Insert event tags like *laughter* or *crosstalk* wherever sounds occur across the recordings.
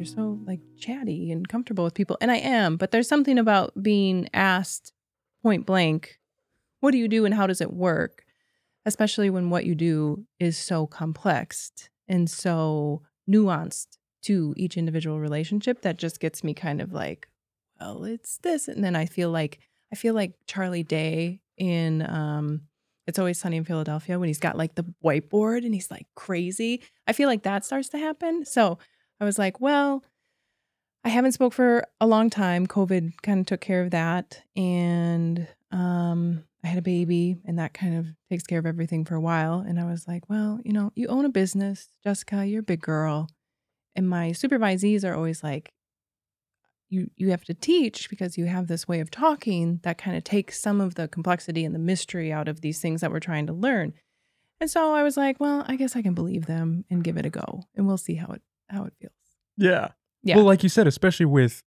you're so like chatty and comfortable with people. And I am, but there's something about being asked point blank, what do you do and how does it work? Especially when what you do is so complex and so nuanced to each individual relationship that just gets me kind of like, well, it's this. And then I feel like I feel like Charlie Day in um It's Always Sunny in Philadelphia when he's got like the whiteboard and he's like crazy. I feel like that starts to happen. So I was like, well, I haven't spoke for a long time. COVID kind of took care of that. And um I had a baby and that kind of takes care of everything for a while. And I was like, well, you know, you own a business, Jessica, you're a big girl. And my supervisees are always like, you you have to teach because you have this way of talking that kind of takes some of the complexity and the mystery out of these things that we're trying to learn. And so I was like, well, I guess I can believe them and give it a go and we'll see how it how it feels. Yeah. Yeah. Well, like you said, especially with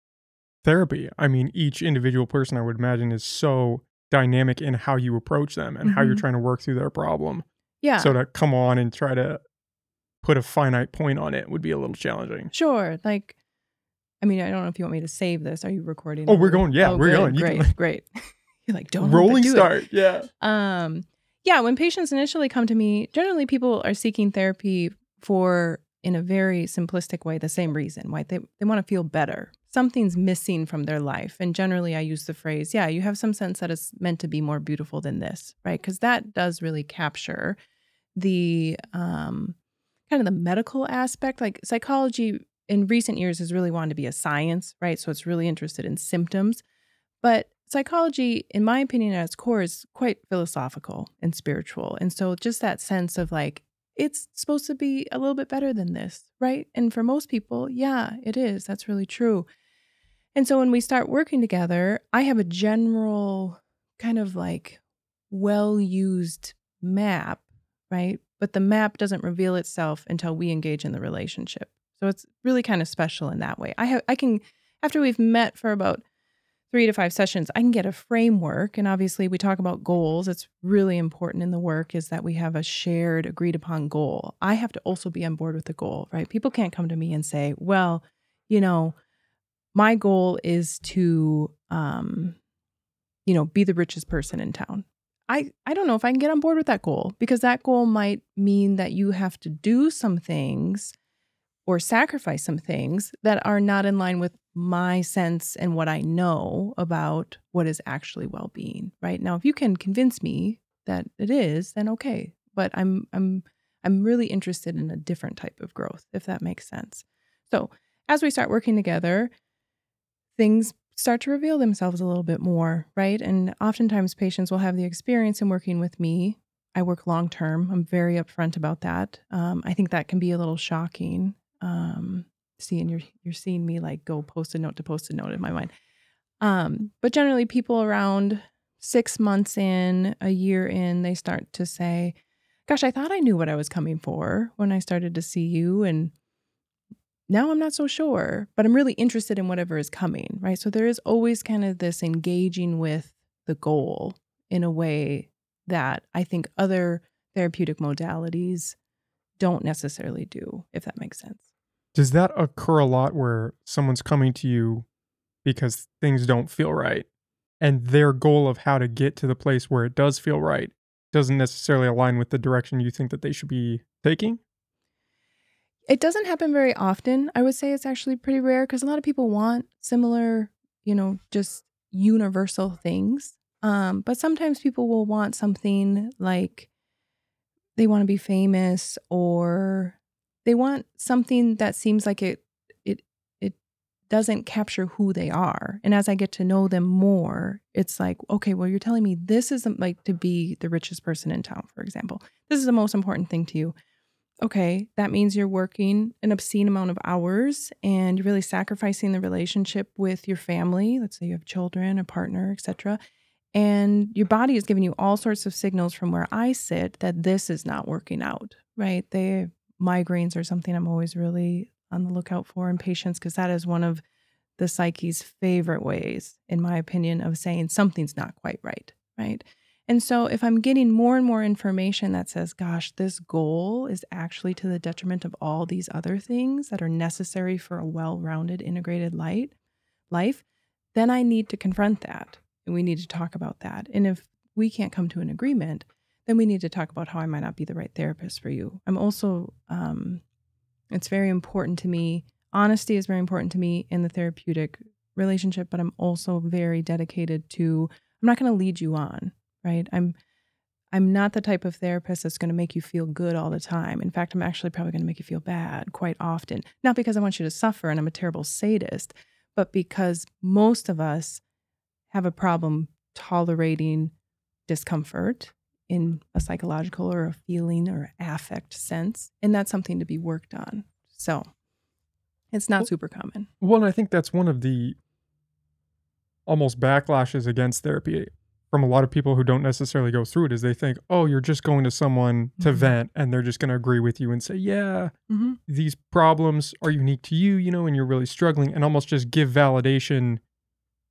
therapy, I mean, each individual person I would imagine is so dynamic in how you approach them and how you're Mhm. trying to work through their problem. yeah. So to come on and try to put a finite point on it would be a little challenging. Sure. Like, I mean, I don't know if you want me to save this. Are you recording? Oh, we're going- yeah, Oh, we're good, going. You can, Great, like- great. *laughs* You're like, don't Rolling do it. start. Yeah. Um, yeah, when patients initially come to me, generally people are seeking therapy for, in a very simplistic way, the same reason, why They they want to feel better. Something's missing from their life, and generally I use the phrase, "Yeah, you have some sense that it's meant to be more beautiful than this," right? Because that does really capture the um, kind of the medical aspect. Like psychology in recent years has really wanted to be a science, right? So it's really interested in symptoms. But psychology, in my opinion, at its core, is quite philosophical and spiritual. And so just that sense of like, it's supposed to be a little bit better than this, right? And for most people, yeah, it is. That's really true. And so when we start working together, I have a general kind of like well used map, right? But the map doesn't reveal itself until we engage in the relationship. So it's really kind of special in that way. I have I can after we've met for about three to five sessions, I can get a framework. And obviously, we talk about goals. It's really important in the work is that we have a shared, agreed upon goal. I have to also be on board with the goal, right? People can't come to me and say, well, you know, my goal is to, um, you know, be the richest person in town. I, I don't know if I can get on board with that goal because that goal might mean that you have to do some things or sacrifice some things that are not in line with my sense and what I know about what is actually well-being, right? Now, if you can convince me that it is, then okay. But I'm I'm I'm really interested in a different type of growth, if that makes sense. So, as we start working together, things start to reveal themselves a little bit more, right? And oftentimes patients will have the experience in working with me. I work long term. I'm very upfront about that. Um, I think that can be a little shocking. Um, seeing you're you're seeing me like go Post-it note to Post-it note in my mind. Um, but generally, people around six months in, a year in, they start to say, "Gosh, I thought I knew what I was coming for when I started to see you, and now I'm not so sure. But I'm really interested in whatever is coming, right? So there is always kind of this engaging with the goal in a way that I think other therapeutic modalities don't necessarily do, if that makes sense. Does that occur a lot where someone's coming to you because things don't feel right and their goal of how to get to the place where it does feel right doesn't necessarily align with the direction you think that they should be taking? It doesn't happen very often. I would say it's actually pretty rare because a lot of people want similar, you know, just universal things. Um, but sometimes people will want something like they want to be famous or they want something that seems like it it it doesn't capture who they are. And as I get to know them more, it's like, okay, well, you're telling me this isn't like to be the richest person in town, for example. This is the most important thing to you okay, that means you're working an obscene amount of hours and you're really sacrificing the relationship with your family. Let's say you have children, a partner, etc. And your body is giving you all sorts of signals from where I sit that this is not working out, right? They migraines are something I'm always really on the lookout for in patients because that is one of the psyche's favorite ways, in my opinion, of saying something's not quite right, right? And so if I'm getting more and more information that says, gosh, this goal is actually to the detriment of all these other things that are necessary for a well-rounded integrated light life, then I need to confront that. And we need to talk about that. And if we can't come to an agreement, then we need to talk about how I might not be the right therapist for you. I'm also, um, it's very important to me. Honesty is very important to me in the therapeutic relationship, but I'm also very dedicated to, I'm not going to lead you on, right? I'm, I'm not the type of therapist that's going to make you feel good all the time. In fact, I'm actually probably going to make you feel bad quite often. Not because I want you to suffer and I'm a terrible sadist, but because most of us have a problem tolerating discomfort in a psychological or a feeling or affect sense. And that's something to be worked on. So it's not well, super common. Well, and I think that's one of the almost backlashes against therapy from a lot of people who don't necessarily go through it is they think, oh, you're just going to someone to mm-hmm. vent and they're just going to agree with you and say, yeah, mm-hmm. these problems are unique to you, you know, and you're really struggling and almost just give validation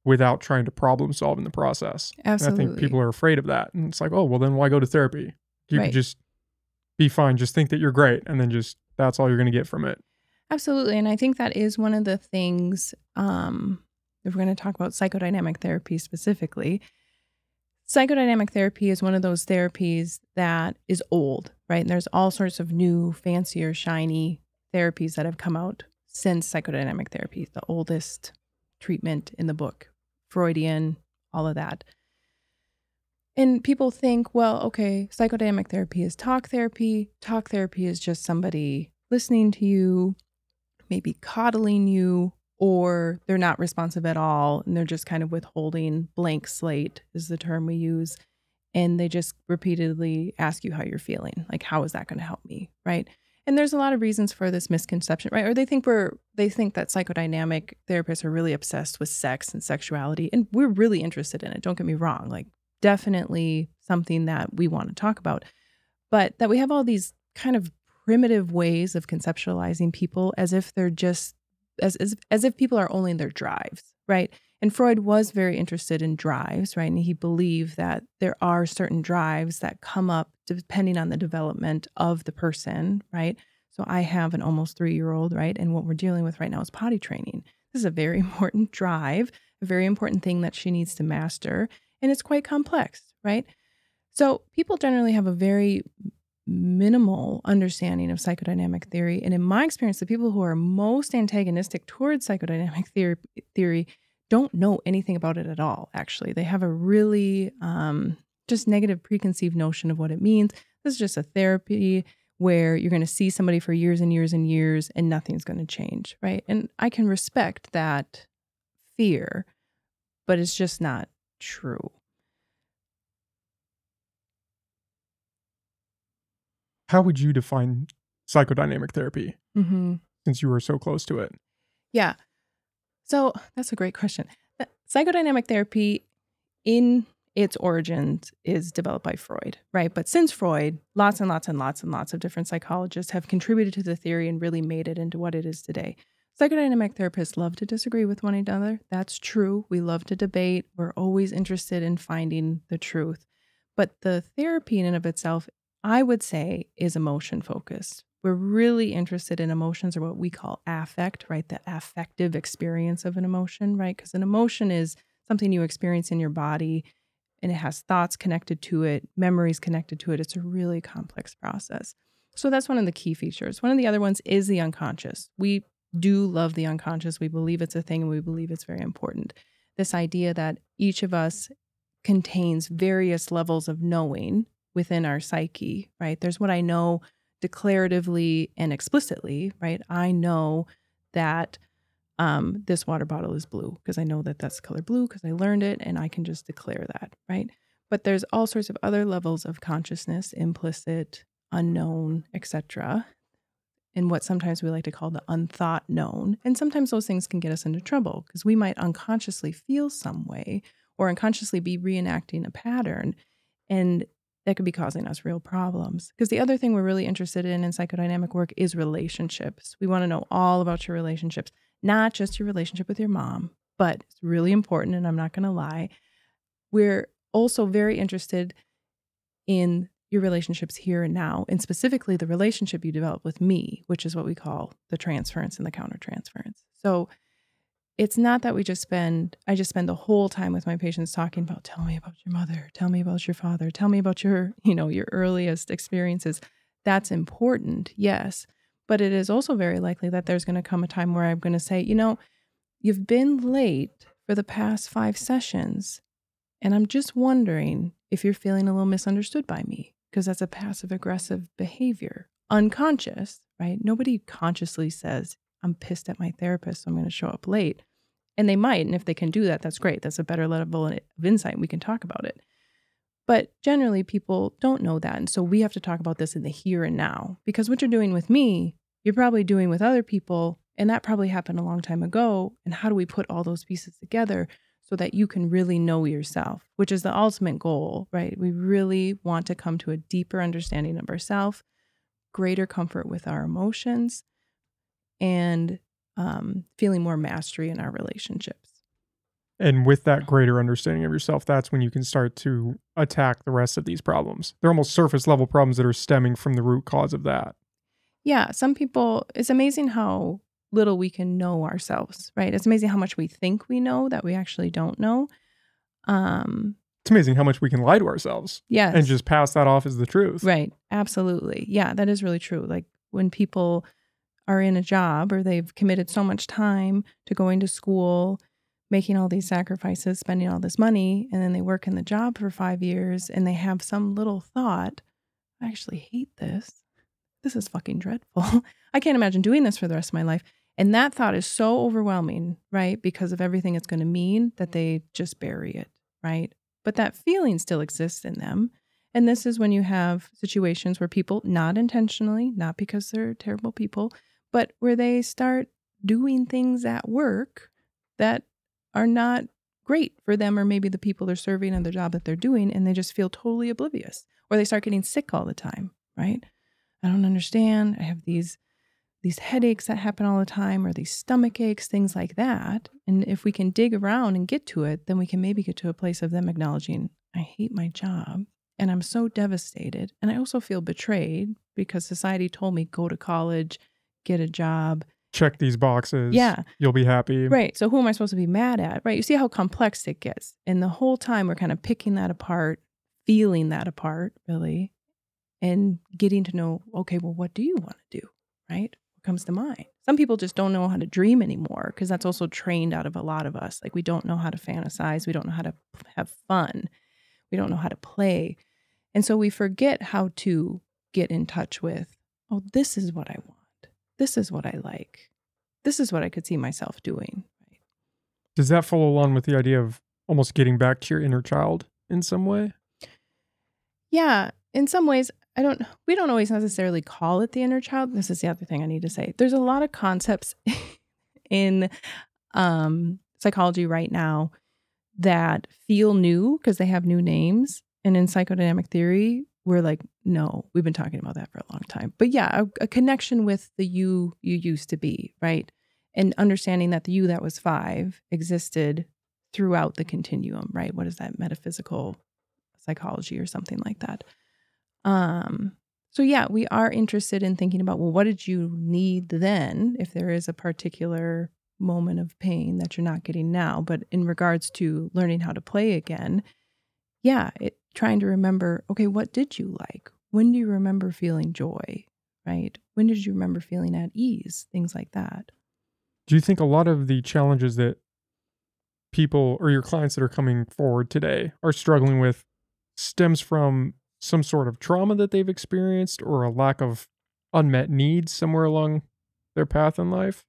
without trying to problem solve in the process. Absolutely. And I think people are afraid of that. And it's like, oh, well, then why go to therapy? You right. could just be fine. Just think that you're great. And then just that's all you're going to get from it. Absolutely. And I think that is one of the things, um, if we're going to talk about psychodynamic therapy specifically, psychodynamic therapy is one of those therapies that is old, right? And there's all sorts of new, fancier, shiny therapies that have come out since psychodynamic therapy. The oldest treatment in the book, Freudian, all of that. And people think, well, okay, psychodynamic therapy is talk therapy. Talk therapy is just somebody listening to you, maybe coddling you, or they're not responsive at all and they're just kind of withholding blank slate is the term we use and they just repeatedly ask you how you're feeling like how is that going to help me right and there's a lot of reasons for this misconception right? Or they think we're they think that psychodynamic therapists are really obsessed with sex and sexuality and we're really interested in it don't get me wrong like definitely something that we want to talk about. But that we have all these kind of primitive ways of conceptualizing people as if they're just as, as as if people are only in their drives right and Freud was very interested in drives, right? And he believed that there are certain drives that come up depending on the development of the person, right? So I have an almost three year old, right? And what we're dealing with right now is potty training. This is a very *laughs* important drive, a very important thing that she needs to master. And it's quite complex, right? So people generally have a very minimal understanding of psychodynamic theory. And in my experience, the people who are most antagonistic towards psychodynamic theory, theory don't know anything about it at all, actually. They have a really um, just negative preconceived notion of what it means. This is just a therapy where you're going to see somebody for years and years and years and nothing's going to change, right? And I can respect that fear, but it's just not true. How would you define psychodynamic therapy mm-hmm. since you were so close to it? Yeah. So that's a great question. Uh, psychodynamic therapy, in its origins, is developed by Freud, right? But since Freud, lots and lots and lots and lots of different psychologists have contributed to the theory and really made it into what it is today. Psychodynamic therapists love to disagree with one another. That's true. We love to debate. We're always interested in finding the truth. But the therapy in and of itself, I would say, is emotion focused we're really interested in emotions or what we call affect, right? The affective experience of an emotion, right? Because an emotion is something you experience in your body and it has thoughts connected to it, memories connected to it. It's a really complex process. So that's one of the key features. One of the other ones is the unconscious. We do love the unconscious. We believe it's a thing and we believe it's very important. This idea that each of us contains various levels of knowing within our psyche, right? There's what I know declaratively and explicitly, right? I know that um, this water bottle is blue because I know that that's color blue because I learned it and I can just declare that, right? But there's all sorts of other levels of consciousness, implicit, unknown, etc. In what sometimes we like to call the unthought known. And sometimes those things can get us into trouble because we might unconsciously feel some way or unconsciously be reenacting a pattern. And that could be causing us real problems. Because the other thing we're really interested in in psychodynamic work is relationships. We want to know all about your relationships, not just your relationship with your mom, but it's really important. And I'm not going to lie. We're also very interested in your relationships here and now, and specifically the relationship you develop with me, which is what we call the transference and the countertransference. So it's not that we just spend, I just spend the whole time with my patients talking about, tell me about your mother, tell me about your father, tell me about your, you know, your earliest experiences. That's important, yes. But it is also very likely that there's going to come a time where I'm going to say, you know, you've been late for the past five sessions. And I'm just wondering if you're feeling a little misunderstood by me because that's a passive aggressive behavior, unconscious, right? Nobody consciously says, I'm pissed at my therapist, so I'm going to show up late. And they might. And if they can do that, that's great. That's a better level of insight. We can talk about it. But generally, people don't know that. And so we have to talk about this in the here and now because what you're doing with me, you're probably doing with other people. And that probably happened a long time ago. And how do we put all those pieces together so that you can really know yourself, which is the ultimate goal, right? We really want to come to a deeper understanding of ourselves, greater comfort with our emotions, and um, feeling more mastery in our relationships. And with that greater understanding of yourself, that's when you can start to attack the rest of these problems. They're almost surface level problems that are stemming from the root cause of that. Yeah. Some people, it's amazing how little we can know ourselves, right? It's amazing how much we think we know that we actually don't know. Um, it's amazing how much we can lie to ourselves. Yes. And just pass that off as the truth. Right. Absolutely. Yeah, that is really true. Like when people are in a job or they've committed so much time to going to school, making all these sacrifices, spending all this money, and then they work in the job for five years and they have some little thought, I actually hate this. This is fucking dreadful. *laughs* I can't imagine doing this for the rest of my life. And that thought is so overwhelming, right? Because of everything it's going to mean that they just bury it, right? But that feeling still exists in them. And this is when you have situations where people, not intentionally, not because they're terrible people, but where they start doing things at work that are not great for them or maybe the people they're serving and the job that they're doing. And they just feel totally oblivious or they start getting sick all the time, right? I don't understand. I have these these headaches that happen all the time or these stomach aches, things like that. And if we can dig around and get to it, then we can maybe get to a place of them acknowledging, I hate my job and I'm so devastated. And I also feel betrayed because society told me go to college, get a job, check these boxes. Yeah. You'll be happy. Right. So who am I supposed to be mad at? Right. You see how complex it gets. And the whole time we're kind of picking that apart, feeling that apart, really, and getting to know, okay, well, what do you want to do? Right What comes to mind. Some people just don't know how to dream anymore because that's also trained out of a lot of us. Like we don't know how to fantasize, we don't know how to have fun, we don't know how to play. And so we forget how to get in touch with, oh, this is what I want. This is what I like. This is what I could see myself doing. Right? Does that follow along with the idea of almost getting back to your inner child in some way? Yeah, in some ways, I don't we don't always necessarily call it the inner child. This is the other thing I need to say. There's a lot of concepts *laughs* in um, psychology right now that feel new because they have new names. And in psychodynamic theory, we're like, no, we've been talking about that for a long time. But yeah, a, a connection with the you you used to be, right? And understanding that the you that was five existed throughout the continuum, right? What is that metaphysical psychology or something like that? Um, so yeah, we are interested in thinking about well, what did you need then if there is a particular moment of pain that you're not getting now? But in regards to learning how to play again, yeah, it, trying to remember, okay, what did you like? When do you remember feeling joy? Right? When did you remember feeling at ease? Things like that. Do you think a lot of the challenges that people or your clients that are coming forward today are struggling with stems from some sort of trauma that they've experienced or a lack of unmet needs somewhere along their path in life?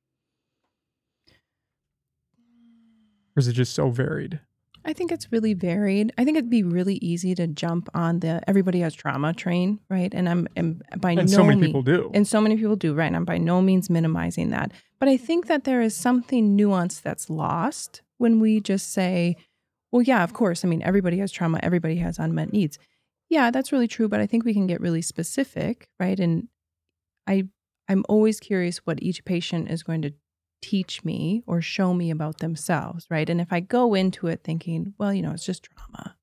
Or is it just so varied? I think it's really varied. I think it'd be really easy to jump on the everybody has trauma train, right? And I'm, I'm by and no so many people do. and so many people do, right? And I'm by no means minimizing that, but I think that there is something nuanced that's lost when we just say, "Well, yeah, of course. I mean, everybody has trauma. Everybody has unmet needs." Yeah, that's really true, but I think we can get really specific, right? And I I'm always curious what each patient is going to teach me or show me about themselves, right? And if I go into it thinking, well, you know, it's just drama.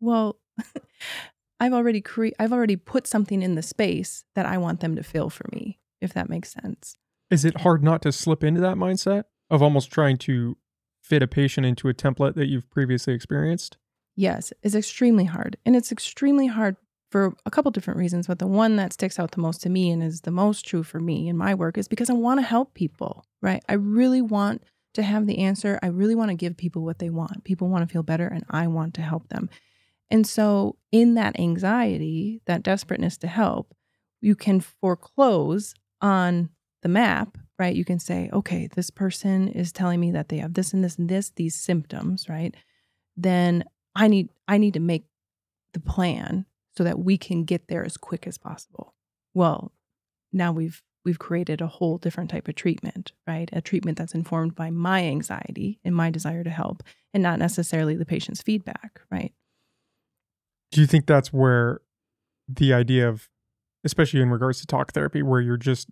Well, *laughs* I've already cre- I've already put something in the space that I want them to fill for me, if that makes sense. Is it hard not to slip into that mindset of almost trying to fit a patient into a template that you've previously experienced? Yes, it's extremely hard. And it's extremely hard for a couple different reasons, but the one that sticks out the most to me and is the most true for me in my work is because I want to help people, right? I really want to have the answer. I really want to give people what they want. People want to feel better and I want to help them. And so, in that anxiety, that desperateness to help, you can foreclose on the map, right? You can say, okay, this person is telling me that they have this and this and this, these symptoms, right? Then I need I need to make the plan so that we can get there as quick as possible. Well, now we've we've created a whole different type of treatment, right? A treatment that's informed by my anxiety and my desire to help and not necessarily the patient's feedback, right? Do you think that's where the idea of especially in regards to talk therapy where you're just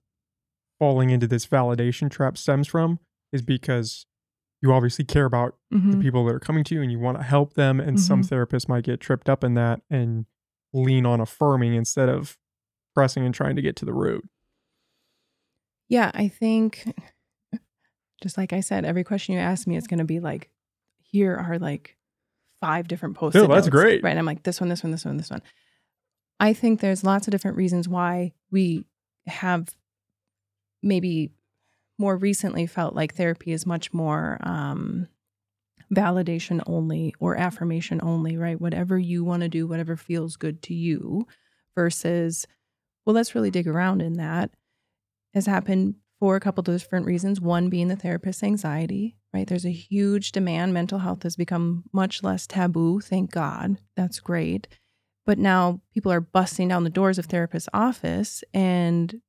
falling into this validation trap stems from is because you obviously care about Mm-hmm. the people that are coming to you and you want to help them and some therapists might get tripped up in that and lean on affirming instead of pressing and trying to get to the root Yeah, I think *laughs* just like I said, every question you ask me is going to be like, here are like five different posts. Oh, that's great. Right. And I'm like, this one, this one, this one, this one. I think there's lots of different reasons why we have maybe more recently felt like therapy is much more um, validation only or affirmation only, right? Whatever you want to do, whatever feels good to you, versus, well, let's really dig around in that has happened for a couple of different reasons. One being the therapist's anxiety, right? There's a huge demand. Mental health has become much less taboo, thank God. That's great. But now people are busting down the doors of therapist's office and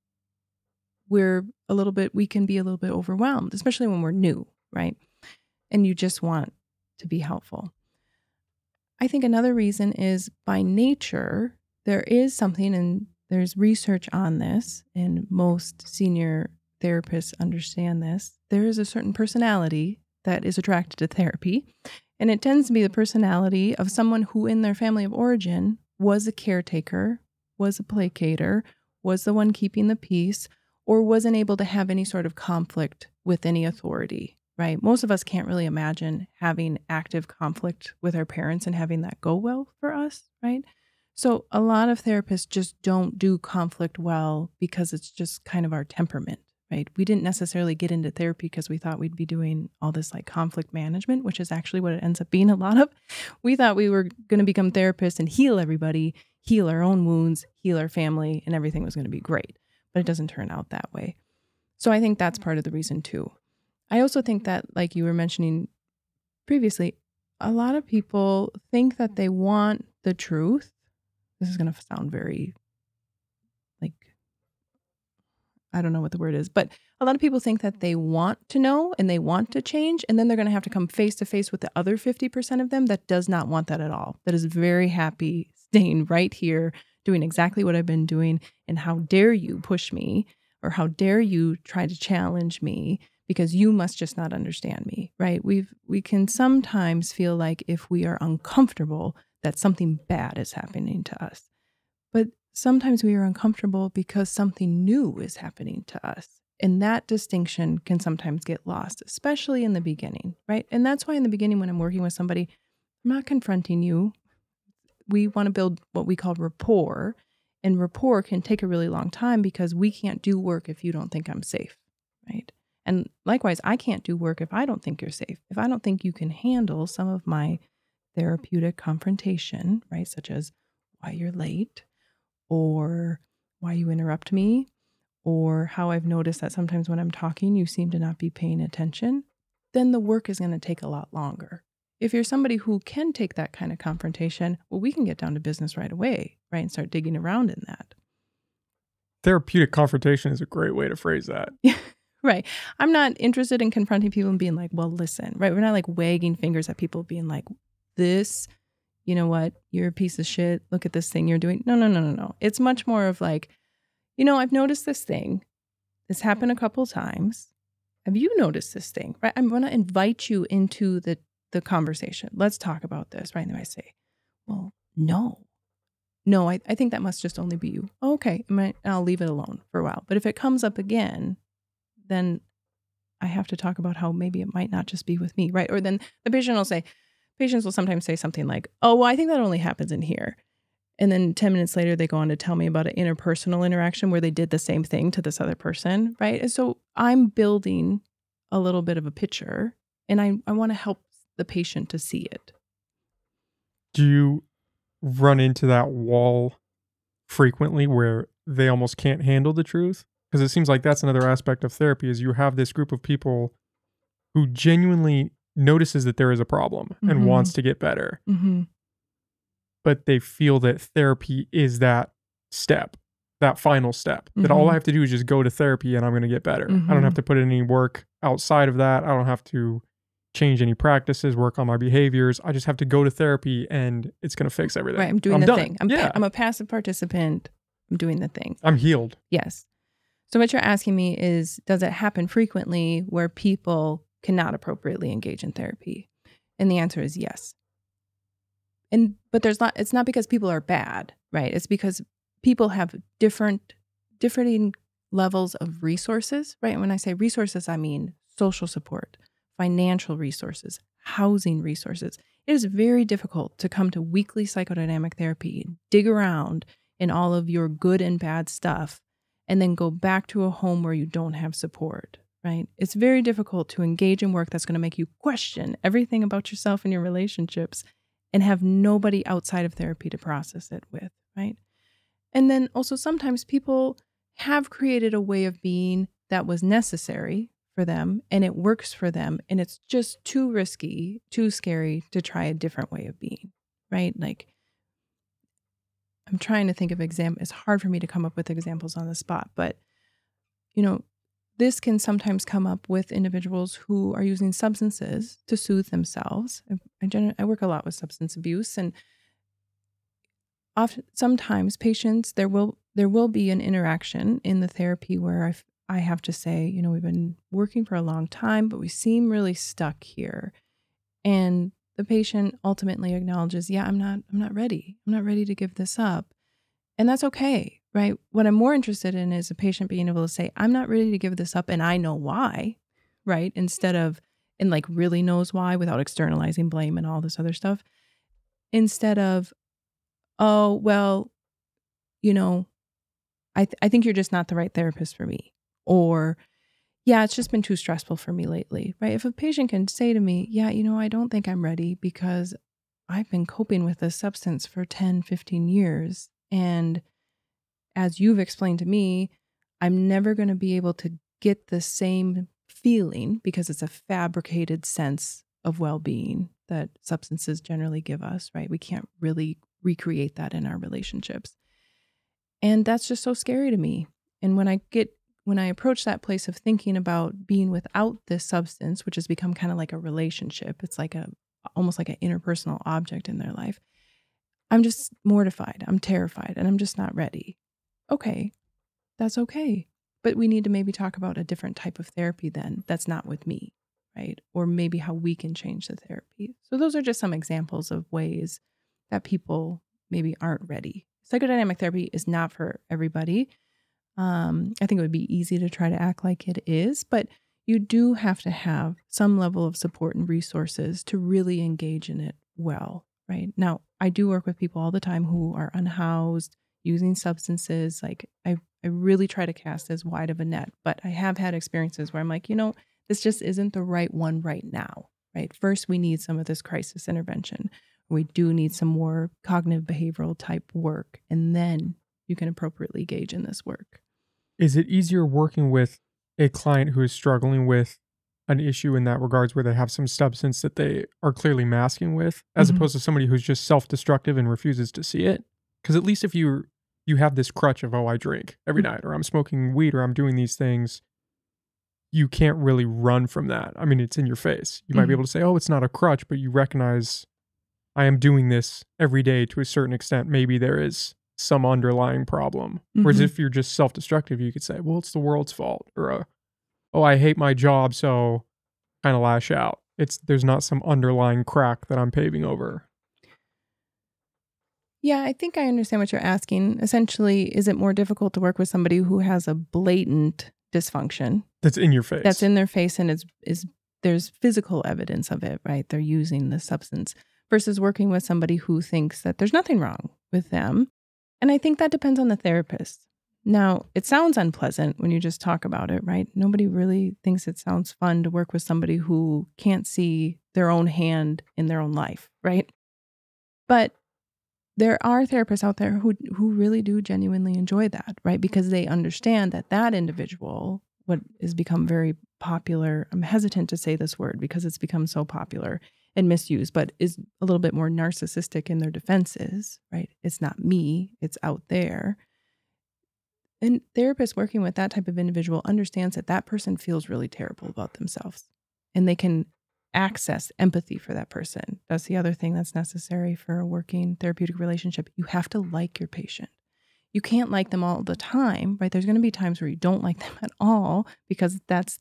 we're a little bit, we can be a little bit overwhelmed, especially when we're new, right? And you just want to be helpful. I think another reason is by nature, there is something, and there's research on this, and most senior therapists understand this. There is a certain personality that is attracted to therapy, and it tends to be the personality of someone who, in their family of origin, was a caretaker, was a placater, was the one keeping the peace, or wasn't able to have any sort of conflict with any authority, right? Most of us can't really imagine having active conflict with our parents and having that go well for us, right? So a lot of therapists just don't do conflict well because it's just kind of our temperament, right? We didn't necessarily get into therapy because we thought we'd be doing all this like conflict management, which is actually what it ends up being a lot of. We thought we were going to become therapists and heal everybody, heal our own wounds, heal our family, and everything was going to be great. But it doesn't turn out that way. So I think that's mm. part of the reason too. I also think that, like you were mentioning previously, a lot of people think that they want the truth. This is going to sound very like, I don't know what the word is, but a lot of people think that they want to know and they want to change. And then they're going to have to come face to face with the other 50% of them that does not want that at all, that is very happy staying right here, doing exactly what I've been doing. And how dare you push me or how dare you try to challenge me because you must just not understand me right? We've we can sometimes feel like if we are uncomfortable that something bad is happening to us. But sometimes we are uncomfortable because something new is happening to us and that distinction can sometimes get lost especially in the beginning right? And that's why in the beginning when i'm working with somebody i'm not confronting you. We want to build what we call rapport and rapport can take a really long time because we can't do work if you don't think I'm safe, right? And likewise, I can't do work if I don't think you're safe. If I don't think you can handle some of my therapeutic confrontation, right? Such as why you're late or why you interrupt me or how I've noticed that sometimes when I'm talking, you seem to not be paying attention, then the work is going to take a lot longer. If you're somebody who can take that kind of confrontation, well, we can get down to business right away, right? And start digging around in that. therapeutic confrontation is a great way to phrase that Right. I'm not interested in confronting people and being like, well, listen, right? We're not like wagging fingers at people being like, this, you know what, you're a piece of shit. Look at this thing you're doing. No, no, no, no, no. It's much more of like, you know, I've noticed this thing. This happened a couple times. Have you noticed this thing? Right. I'm going to invite you into the the conversation. Let's talk about this. Right. And then I say, well, no, no, I, I think that must just only be you. Okay, and I'll leave it alone for a while. But if it comes up again, then I have to talk about how maybe it might not just be with me, right? Or then the patient will say, patients will sometimes say something like, oh, well, I think that only happens in here. And then 10 minutes later, they go on to tell me about an interpersonal interaction where they did the same thing to this other person, right? And so I'm building a little bit of a picture and I, I want to help the patient to see it. Do you run into that wall frequently where they almost can't handle the truth? Because it seems like that's another aspect of therapy is you have this group of people who genuinely notices that there is a problem mm-hmm. and wants to get better. Mm-hmm but they feel that therapy is that step, that final step. Mm-hmm. That all I mm-hmm. have to do is just go to therapy and I'm going to get better. I don't have mm-hmm. to put in any work outside of that. I don't have to change any practices, work on my behaviors. I just have to go to therapy and it's going to fix everything. Right. I'm doing I'm the done. thing. I'm, yeah. Pa- I'm a passive participant. I'm doing the thing. I'm healed. Yes. So, what you're asking me is Does it happen frequently where people cannot appropriately engage in therapy? And the answer is yes. And but there's not it's not because people are bad right? It's because people have different differing levels of resources right? And when i say resources i mean social support financial resources housing resources. It is very difficult to come to weekly psychodynamic therapy dig around in all of your good and bad stuff and then go back to a home where you don't have support right it's very difficult to engage in work that's going to make you question everything about yourself and your relationships and have nobody outside of therapy to process it with, right? And then also sometimes people have created a way of being that was necessary for them and it works for them and it's just too risky, too scary to try a different way of being, right? Like I'm trying to think of examples. It's hard for me to come up with examples on the spot, but you know, this can sometimes come up with individuals who are using substances to soothe themselves. I, I, I work a lot with substance abuse, and often sometimes patients there will there will be an interaction in the therapy where I I have to say, you know, we've been working for a long time, but we seem really stuck here, and the patient ultimately acknowledges, yeah, I'm not I'm not ready. I'm not ready to give this up, and that's okay right? What I'm more interested in is a patient being able to say, I'm not ready to give this up and I know why, right? Instead of, and like really knows why without externalizing blame and all this other stuff. Instead of, oh, well, you know, I, th- I think you're just not the right therapist for me. Or, yeah, it's just been too stressful for me lately, right? If a patient can say to me, yeah, you know, I don't think I'm ready because I've been coping with this substance for 10, 15 years and as you've explained to me, I'm never going to be able to get the same feeling because it's a fabricated sense of well being that substances generally give us, right? We can't really recreate that in our relationships. And that's just so scary to me. And when I get, when I approach that place of thinking about being without this substance, which has become kind of like a relationship, it's like a, almost like an interpersonal object in their life, I'm just mortified. I'm terrified and I'm just not ready okay, that's okay. But we need to maybe talk about a different type of therapy then that's not with me, right? Or maybe how we can change the therapy. So, those are just some examples of ways that people maybe aren't ready. Psychodynamic therapy is not for everybody. Um, I think it would be easy to try to act like it is, but you do have to have some level of support and resources to really engage in it well, right? Now, I do work with people all the time who are unhoused, using substances. Like I, I really try to cast as wide of a net, but I have had experiences where I'm like, you know, this just isn't the right one right now, right? First, we need some of this crisis intervention. We do need some more cognitive behavioral type work, and then you can appropriately gauge in this work. Is it easier working with a client who is struggling with an issue in that regards where they have some substance that they are clearly masking with as mm-hmm. opposed to somebody who's just self-destructive and refuses to see it because at least if you you have this crutch of oh I drink every mm. night or I'm smoking weed or I'm doing these things, you can't really run from that. I mean, it's in your face. You mm-hmm. might be mm-hmm. able to say, "Oh, it's not a crutch," but you recognize I am doing this every day to a certain extent. Maybe there is some underlying problem. Mm-hmm. Whereas if you're just self-destructive, you could say, "Well, it's the world's fault," or uh, "Oh, I hate my job, so kind of lash out." It's there's not some underlying crack that I'm paving over. Yeah, I think I understand what you're asking. Essentially, is it more difficult to work with somebody who has a blatant dysfunction That's in your face. that's in their face and is is there's physical evidence of it, right? They're using the substance versus working with somebody who thinks that there's nothing wrong with them. And I think that depends on the therapist. Now, it sounds unpleasant when you just talk about it, right? Nobody really thinks it sounds fun to work with somebody who can't see their own hand in their own life, right? But there are therapists out there who who really do genuinely enjoy that, right? Because they understand that that individual what has become very popular. I'm hesitant to say this word because it's become so popular and misused, but is a little bit more narcissistic in their defenses, right? It's not me, it's out there. And therapist working with that type of individual understands that that person feels really terrible about themselves and they can access empathy for that person. That's the other thing that's necessary for a working therapeutic relationship. You have to like your patient. You can't like them all the time, right? There's going to be times where you don't like them *laughs* at all because that's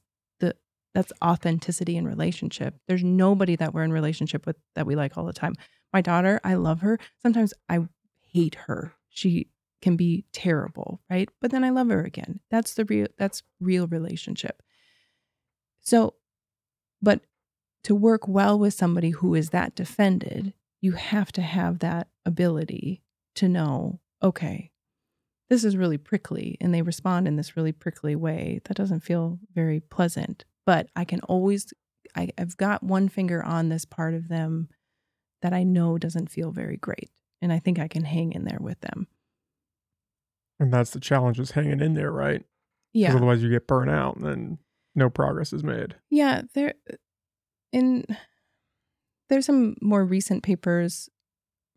that's authenticity in relationship. There's nobody that we're in relationship with that we like all the time. My daughter, I love her. Sometimes I hate her. She can be terrible, right? But then I love her again. That's the real that's real relationship. So but to work well with somebody who is that defended, you have to have that ability to know, okay, this is really prickly and they respond in this really prickly way. That doesn't feel very pleasant, but I can always I, I've got one finger on this part of them that I know doesn't feel very great. And I think I can hang in there with them. and that's the challenge is hanging in there, right? Yeah. Otherwise, you get burnt out and then no progress is made. Yeah, there in there's some more recent papers,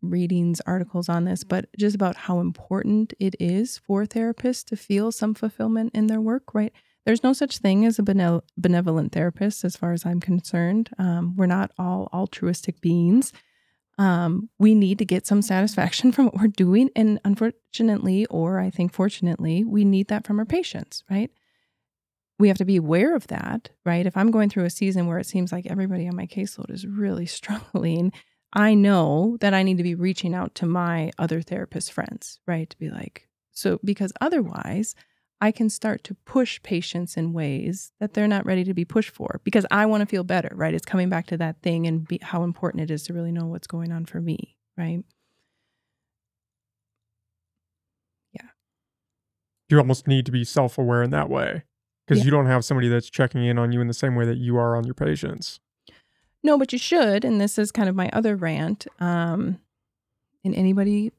readings, articles on this, but just about how important it is for therapists to feel some fulfillment in their work, right? There's no such thing as a benevolent therapist, as far as I'm concerned. Um, we're not all altruistic beings. Um, we need to get some satisfaction from what we're doing. And unfortunately, or I think fortunately, we need that from our patients, right? we have to be aware of that, right? If I'm going through a season where it seems like everybody on my caseload is really *laughs* struggling, I know that I need to be reaching out to my other therapist friends, right? To be like, so because otherwise, I can start to push patients in ways that they're not ready to be pushed for because I want to feel better, right? It's coming back to that thing and be, how important it is to really know what's going on for me, right? Yeah. You almost need to be self aware in that way because Yeah. you don't have somebody that's checking in on you in the same way that you are on your patients. No, but you should. And this is kind of my other rant. Um, and anybody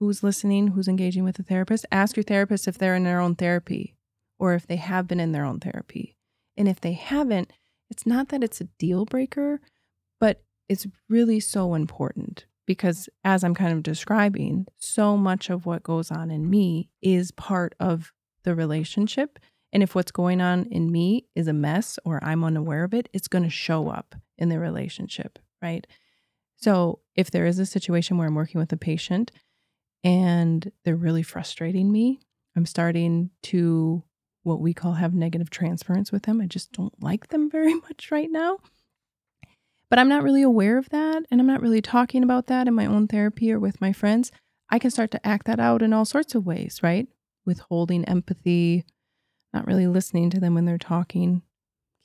who's listening, who's engaging with a therapist, ask your therapist if they're in their own therapy or if they have been in their own therapy. And if they haven't, it's not that it's a deal breaker, but it's really so important because as I'm kind of describing, so much of what goes on in me is part of the relationship. And if what's going on in me is a mess or I'm unaware of it, it's going to show up in the relationship, right? So if there is a situation where I'm working with a patient and they're really frustrating me, I'm starting to what we call have negative transference with them. I just don't like them *laughs* very much right now. But I'm not really aware of that. And I'm not really talking about that in my own therapy or with my friends. I can start to act that out in all sorts of ways, right? Withholding empathy, not really listening to them when they're talking,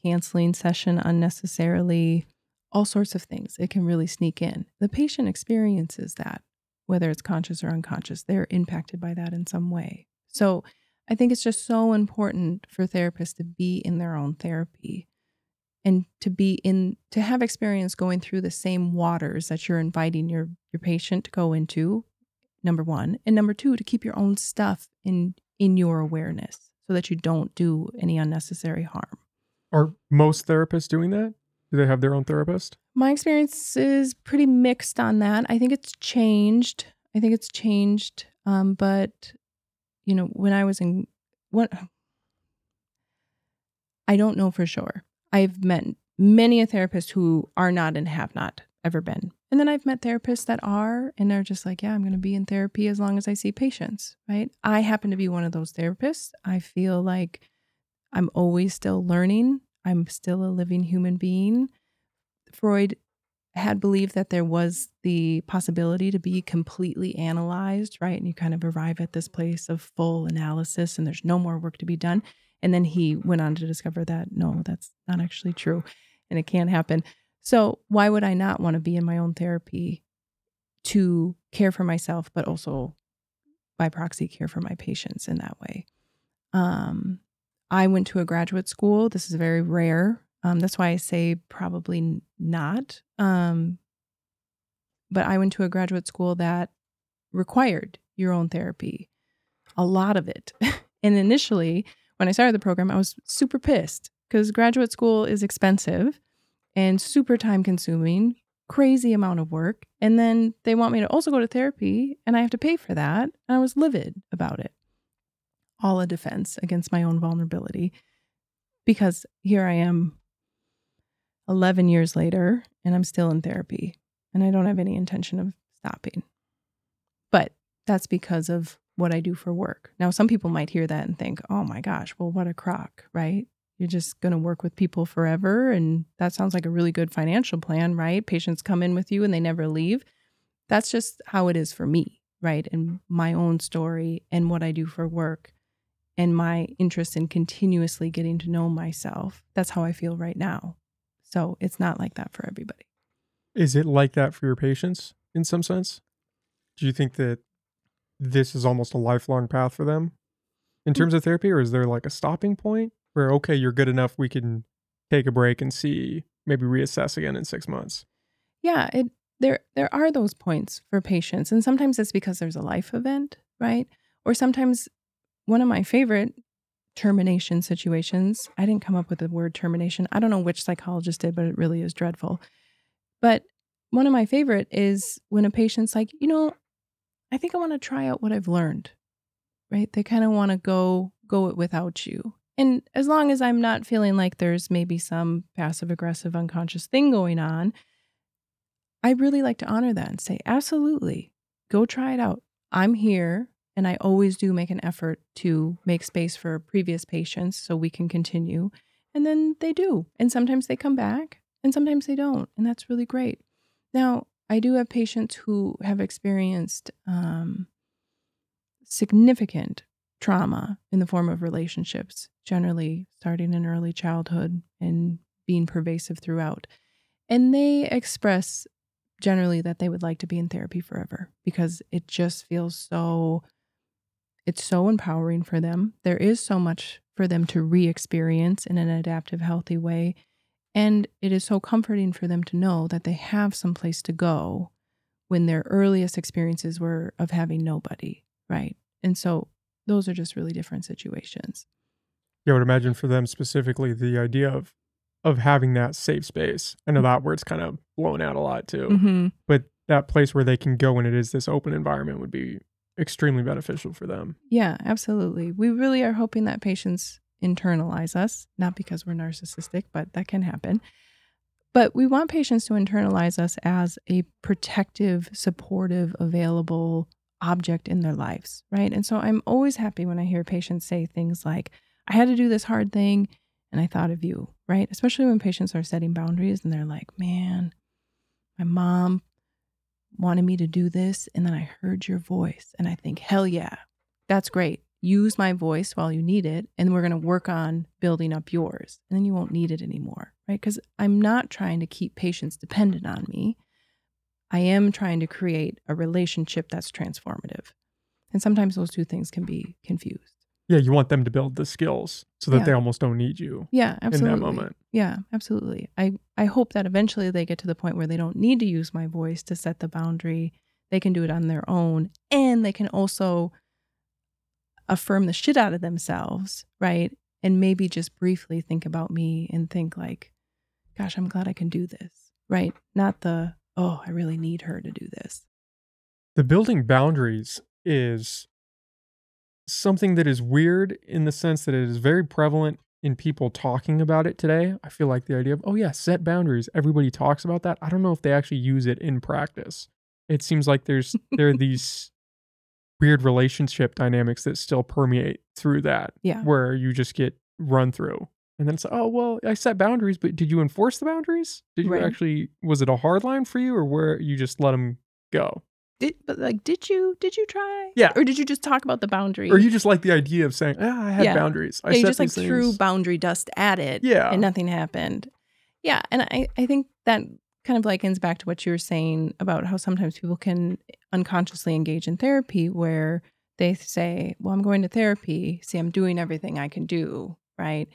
canceling session unnecessarily, all sorts of things. It can really sneak in. The patient experiences that, whether it's conscious or unconscious, they're impacted by that in some way. So I think it's just so important for therapists to be in their own therapy and to be in to have experience going through the same waters that you're inviting your your patient to go into number 1 and number 2 to keep your own stuff in in your awareness so that you don't do any unnecessary harm Are most therapists doing that? Do they have their own therapist? my experience is pretty mixed on that. I think it's changed. I think it's changed um, but you know when i was in what i don't know for sure. I've met many a therapist who are not and have not ever been. And then i've met therapists that are and they're just like yeah i'm going to be in therapy as long as i see patients right? I happen to be one of those therapists. I feel like i'm always still learning i'm still a living human being freud had believed that there was the possibility to be completely analyzed, right? And you kind of arrive at this place of full analysis and there's no more work to be done. And then he went on to discover that no, that's not actually true and it can't happen. So, why would I not want to be in my own therapy to care for myself, but also by proxy care for my patients in that way? Um, I went to a graduate school. This is very rare. Um, that's why I say probably not. Um, but I went to a graduate school that required your own therapy, a lot of it. *laughs* and initially, when I started the program, I was super pissed because graduate school is expensive and super time consuming, crazy amount of work. And then they want me to also go to therapy and I have to pay for that. And I was livid about it. All a defense against my own vulnerability because here I am 11 years later and I'm still in therapy and I don't have any intention of stopping. But that's because of what I do for work. Now, some people might hear that and think, oh my gosh, well, what a crock, right? You're just going to work with people forever. And that sounds like a really good financial plan, right? Patients come in with you and they never leave. That's just how it is for me, right? And my own story and what I do for work and my interest in continuously getting to know myself. That's how I feel right now. So it's not like that for everybody. Is it like that for your patients in some sense? Do you think that this is almost a lifelong path for them in terms of therapy, or is there like a stopping point where, okay, you're good enough, we can take a break and see, maybe reassess again in six months? Yeah, it, there there are those points for patients, and sometimes it's because there's a life event, right? Or sometimes one of my favorite termination situations. I didn't come up with the word termination. I don't know which psychologist did, but it really is dreadful. But one of my favorite is when a patient's like, you know, I think I want to try out what I've learned. Right? They kind of want to go go it without you. And as long as I'm not feeling like there's maybe some passive aggressive unconscious thing going on, I really like to honor that and say, absolutely, go try it out. I'm here. And I always do make an effort to make space for previous patients so we can continue. And then they do. And sometimes they come back and sometimes they don't. And that's really great. Now, I do have patients who have experienced um, significant trauma in the form of relationships, generally starting in early childhood and being pervasive throughout. And they express generally that they would like to be in therapy forever because it just feels so it's so empowering for them. There is so much for them to re experience in an adaptive, healthy way. And it is so comforting for them to know that they have some place to go when their earliest experiences were of having nobody, right? And so those are just really different situations. Yeah, I would imagine for them specifically the idea of of having that safe space. I know mm-hmm. that word's kind of blown out a lot too. Mm-hmm. But that place where they can go when it is this open environment would be extremely beneficial for them. Yeah, absolutely. We really are hoping that patients internalize us, not because we're narcissistic, but that can happen. But we want patients to internalize us as a protective, supportive, available object in their lives, right? And so I'm always happy when I hear patients say things like, I had to do this hard thing and I thought of you, right? Especially when patients are setting boundaries and they're like, man, my mom wanted me to do this. And then I heard your voice and I think, hell yeah, that's great. Use my voice while you need it. And we're going to work on building up yours. And then you won't need it anymore, right? Because I'm not trying to keep patients dependent on me. I am trying to create a relationship that's transformative. And sometimes those two things can be confused. Yeah, you want them to build the skills so that yeah. they almost don't need you. Yeah, absolutely. In that moment. Yeah, absolutely. I I hope that eventually they get to the point where they don't need to use my voice to set the boundary. They can do it on their own and they can also affirm the shit out of themselves, right? And maybe just briefly think about me and think like, gosh, I'm glad I can do this, right? Not the, oh, I really need her to do this. The building boundaries is something that is weird in the sense that it is very prevalent in people talking about it today. I feel like the idea of, oh, yeah, set boundaries. Everybody talks about that. I don't know if they actually use it in practice. It seems like there's *laughs* there are these weird relationship dynamics that still permeate through that. Yeah. Where you just get run through And then it's oh well, I set boundaries, but did you enforce the boundaries? Did you Right. actually was it a hard line for you or where you just let them go? Did, but like, did you did you try? Yeah. Or did you just talk about the boundary? Or you just like the idea of saying, ah, I had Yeah. boundaries. I yeah, you just like these threw boundary dust at it. Yeah. And nothing happened. Yeah. And I, I think that kind of likens back to what you were saying about how sometimes people can unconsciously engage in therapy where they say, Well, I'm going to therapy. See, I'm doing everything I can do. Right.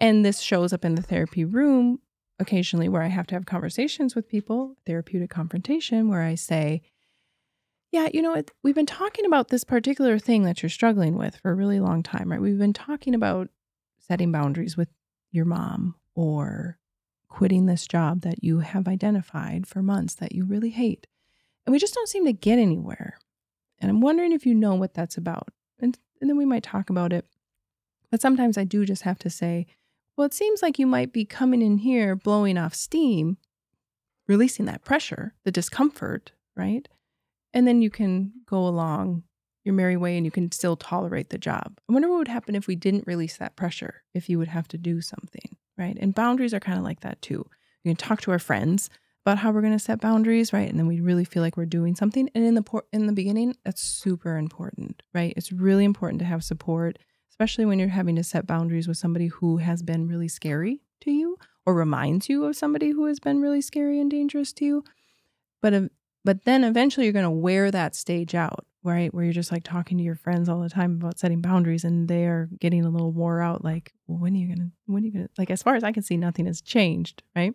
And this shows up in the therapy room occasionally where I have to have conversations with people, therapeutic confrontation, where I say, yeah, you know, we've been talking about this particular thing that you're struggling with for a really long time, right? We've been talking about setting boundaries with your mom or quitting this job that you have identified for months that you really hate. And we just don't seem to get anywhere. And I'm wondering if you know what that's about. And, and then we might talk about it. But sometimes I do just have to say, well, it seems like you might be coming in here blowing off steam, releasing that pressure, the discomfort, right? And then you can go along your merry way and you can still tolerate the job. I wonder what would happen if we didn't release that pressure, if you would have to do something, right? And boundaries are kind of like that too. We can talk to our friends about how we're going to set boundaries, right? And then we really feel like we're doing something. And in the por- in the beginning, that's super important, right? It's really important to have support, especially when you're having to set boundaries with somebody who has been really scary to you or reminds you of somebody who has been really scary and dangerous to you. But ev- but then eventually you're going to wear that stage out, right? Where you're just like talking to your friends all the time about setting boundaries and they are getting a little wore out like, well, when are you going to when are you going to like as far as I can see nothing has changed, right?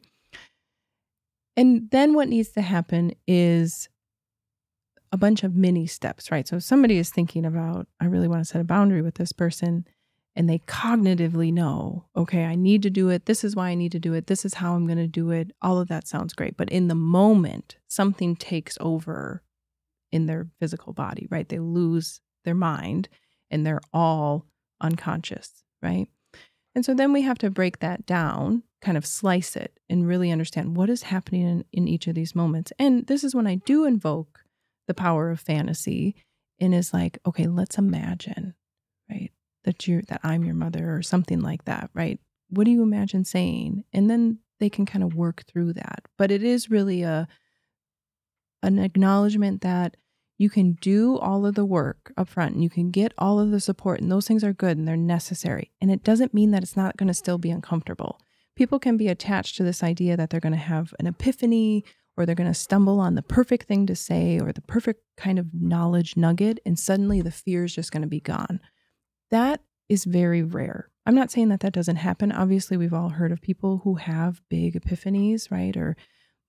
And then what needs to happen is a bunch of mini steps, right? So if somebody is thinking about, I really want to set a boundary with this person, and they cognitively know, okay, I need to do it. This is why I need to do it. This is how I'm going to do it. All of that sounds great. But in the moment, something takes over in their physical body, right? They lose their mind and they're all unconscious, right? And so then we have to break that down, kind of slice it, and really understand what is happening in, in each of these moments. And this is when I do invoke the power of fantasy and is like, okay, let's imagine, right? That you're that I'm your mother or something like that, right? What do you imagine saying? And then they can kind of work through that. But it is really a an acknowledgement that you can do all of the work up front and you can get all of the support and those things are good and they're necessary. And it doesn't mean that it's not going to still be uncomfortable. People can be attached to this idea that they're going to have an epiphany or they're going to stumble on the perfect thing to say or the perfect kind of knowledge nugget and suddenly the fear is just going to be gone. That is very rare. I'm not saying that that doesn't happen. Obviously, we've all heard of people who have big epiphanies, right? Or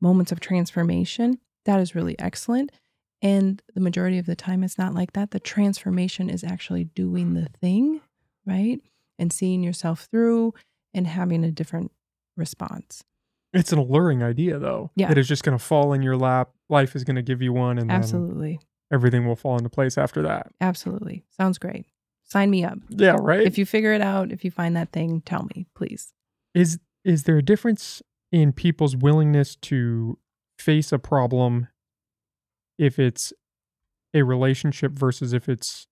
moments of transformation. That is really excellent. And the majority of the time, it's not like that. The transformation is actually doing the thing, right? And seeing yourself through and having a different response. It's an alluring idea though. Yeah. That is just going to fall in your lap. Life is going to give you one and then Absolutely. everything will fall into place after that. Absolutely. Sounds great. Sign me up. Yeah, right? If you figure it out, if you find that thing, tell me, please. is is there a difference in people's willingness to face a problem if it's a relationship versus if it's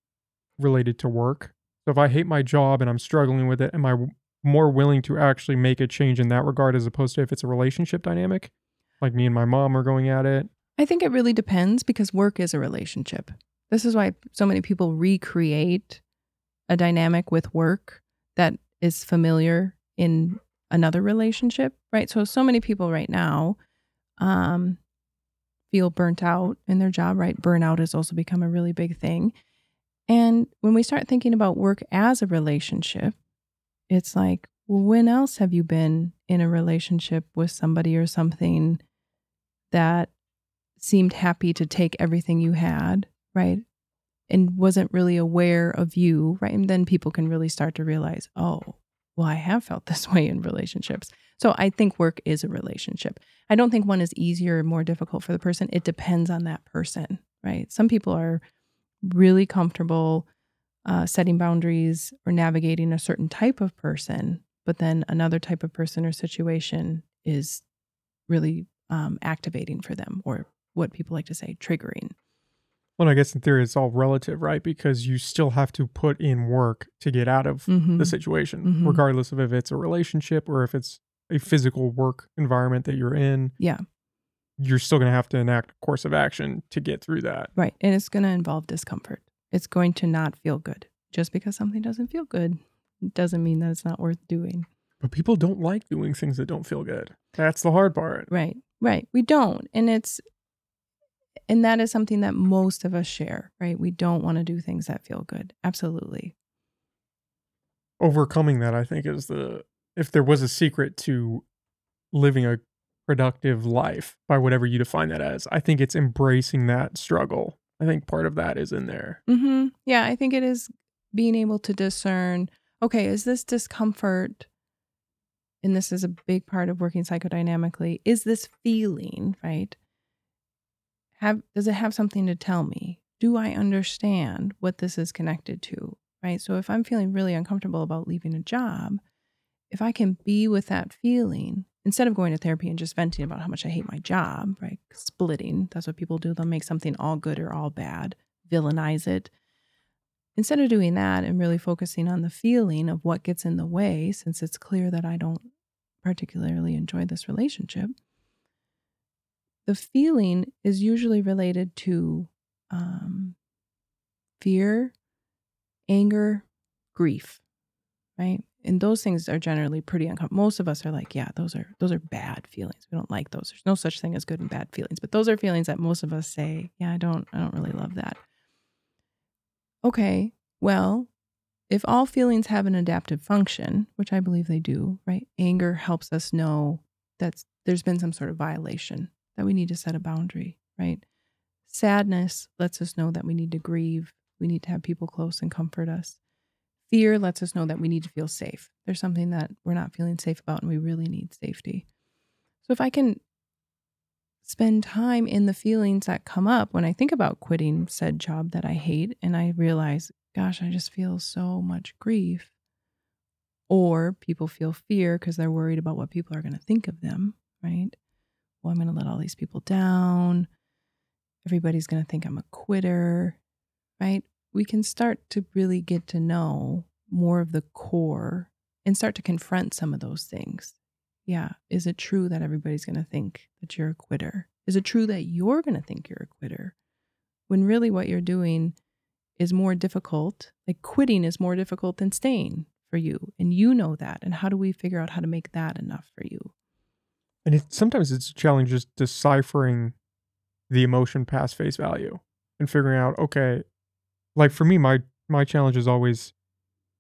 related to work so if i hate my job and i'm struggling with it am I more willing to actually make a change in that regard as opposed to if it's a relationship dynamic like me and my mom are going at it I think it really depends because work is a relationship. This is why so many people recreate a dynamic with work that is familiar in another relationship, right? So so many people right now um feel burnt out in their job, right? Burnout has also become a really big thing. And when we start thinking about work as a relationship, it's like, well, when else have you been in a relationship with somebody or something that seemed happy to take everything you had, right? And wasn't really aware of you, right? And then people can really start to realize, oh, well, I have felt *laughs* this way in relationships. So I think work is a relationship. I don't think one is easier or more difficult for the person. It depends on that person, right? Some people are really comfortable uh, setting boundaries or navigating a certain type of person, but then another type of person or situation is really um, activating for them or what people like to say triggering Well, I guess in theory it's all relative, right? Because you still have to put in work to get out of Mhm. the situation, Mhm. regardless of if it's a relationship or if it's a physical work environment that you're in. Yeah. You're still going to have to enact a course of action to get through that. Right. And it's going to involve discomfort. It's going to not feel good. Just because something doesn't feel good doesn't mean that it's not worth doing. But people don't like doing things that don't feel good. That's the hard part. Right. Right. We don't. And it's, and that is something that most of us share, right? We don't want to do things that feel good. Absolutely. Overcoming that, I think, is the if there was a secret to living a productive life by whatever you define that as, I think it's embracing that struggle. I think part of that is in there. hmm Yeah. I think it is being able to discern okay, is this discomfort? And this is a big part of working psychodynamically. Is this feeling, right? Have does it have something to tell me? Do I understand what this is connected to? Right. So if I'm feeling really uncomfortable about leaving a job, if I can be with that feeling instead of going to therapy and just venting about how much I hate my job, right? Splitting. That's what people do. They'll make something all good or all bad, villainize it. Instead of doing that and really focusing on the feeling of what gets in the way, since it's clear that I don't particularly enjoy this relationship, the feeling is usually related to um, fear, anger, grief, right? And those things are generally pretty uncomfortable. Most of us are like, yeah, those are those are bad feelings. We don't like those. There's no such thing as good and bad feelings, but those are feelings that most of us say, yeah, I don't I don't really love that. Okay, well, if all feelings have an adaptive function, which I believe they do, right? Anger helps us know that there's been some sort of violation, that we need to set a boundary, right? Sadness lets us know that we need to grieve, we need to have people close and comfort us. Fear lets us know that we need to feel safe. There's something that we're not feeling safe about and we really need safety. So if I can spend time in the feelings that come up when I think about quitting said job that I hate and I realize, gosh, I just feel so much grief. Or people feel fear because they're worried about what people are going to think of them, right? Well, I'm going to let all these people down. Everybody's going to think I'm a quitter, right? We can start to really get to know more of the core and start to confront some of those things. Yeah. Is it true that everybody's going to think that you're a quitter? Is it true that you're going to think you're a quitter? When really what you're doing is more difficult. Like quitting is more difficult than staying for you. And you know that. And how do we figure out how to make that enough for you? And it, sometimes it's a challenge just deciphering the emotion past face value and figuring out, okay, like for me, my my challenge is always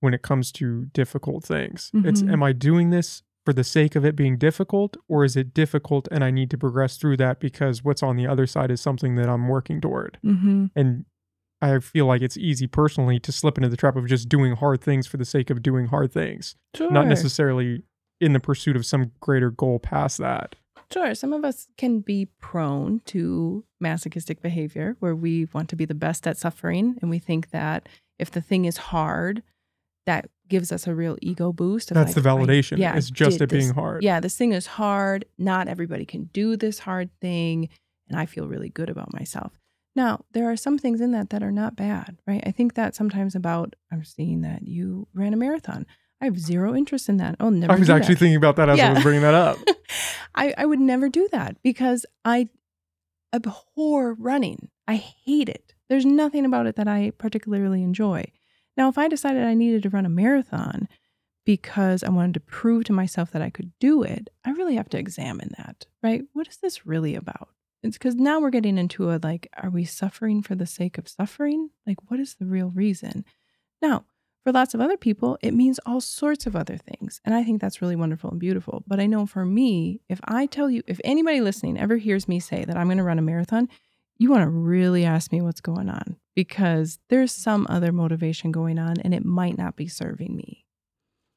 when it comes to difficult things. It's Mhm. am I doing this for the sake of it being difficult, or is it difficult and I need to progress through that because what's on the other side is something that I'm working toward? Mm-hmm. And I feel like it's easy personally to slip into the trap of just doing hard things for the sake of doing hard things, Sure. not necessarily in the pursuit of some greater goal past that. Sure. Some of us can be prone to masochistic behavior where we want to be the best at suffering. And we think that if the thing is hard, that gives us a real ego boost. That's like, the I- validation. yeah, it's just it being this- hard. Yeah, this thing is hard. Not everybody can do this hard thing. And I feel really good about myself. Now, there are some things in that that are not bad, right? I think that sometimes about, I'm seeing that you ran a marathon. I have zero interest in that. Oh, never. I was actually that. thinking about that as I was bringing that up. *laughs* I, I would never do that because I abhor running. I hate it. There's nothing about it that I particularly enjoy. Now, if I decided I needed to run a marathon because I wanted to prove to myself that I could do it, I really have to examine that, right? What is this really about? It's because now we're getting into a like, are we suffering for the sake of suffering? Like, what is the real reason? Now, for lots of other people, it means all sorts of other things. And I think that's really wonderful and beautiful. But I know for me, if I tell you, if anybody listening ever hears me say that I'm going to run a marathon, you want to really ask me what's going on because there's some other motivation going on and it might not be serving me.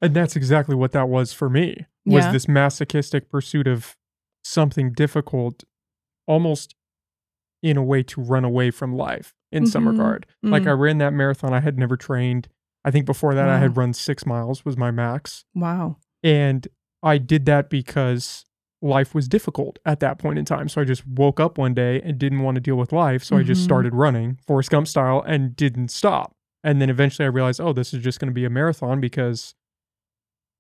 And that's exactly what that was for me. Was Yeah. this masochistic pursuit of something difficult almost in a way to run away from life in some Mhm. regard. Like Mm. I ran that marathon I had never trained. I think before that I had run 6 miles was my max. Wow. And I did that because life was difficult at that point in time. So I just woke up one day and didn't want to deal with life. So I just Mhm. started running Forrest Gump style and didn't stop. And then eventually I realized, oh, this is just going to be a marathon because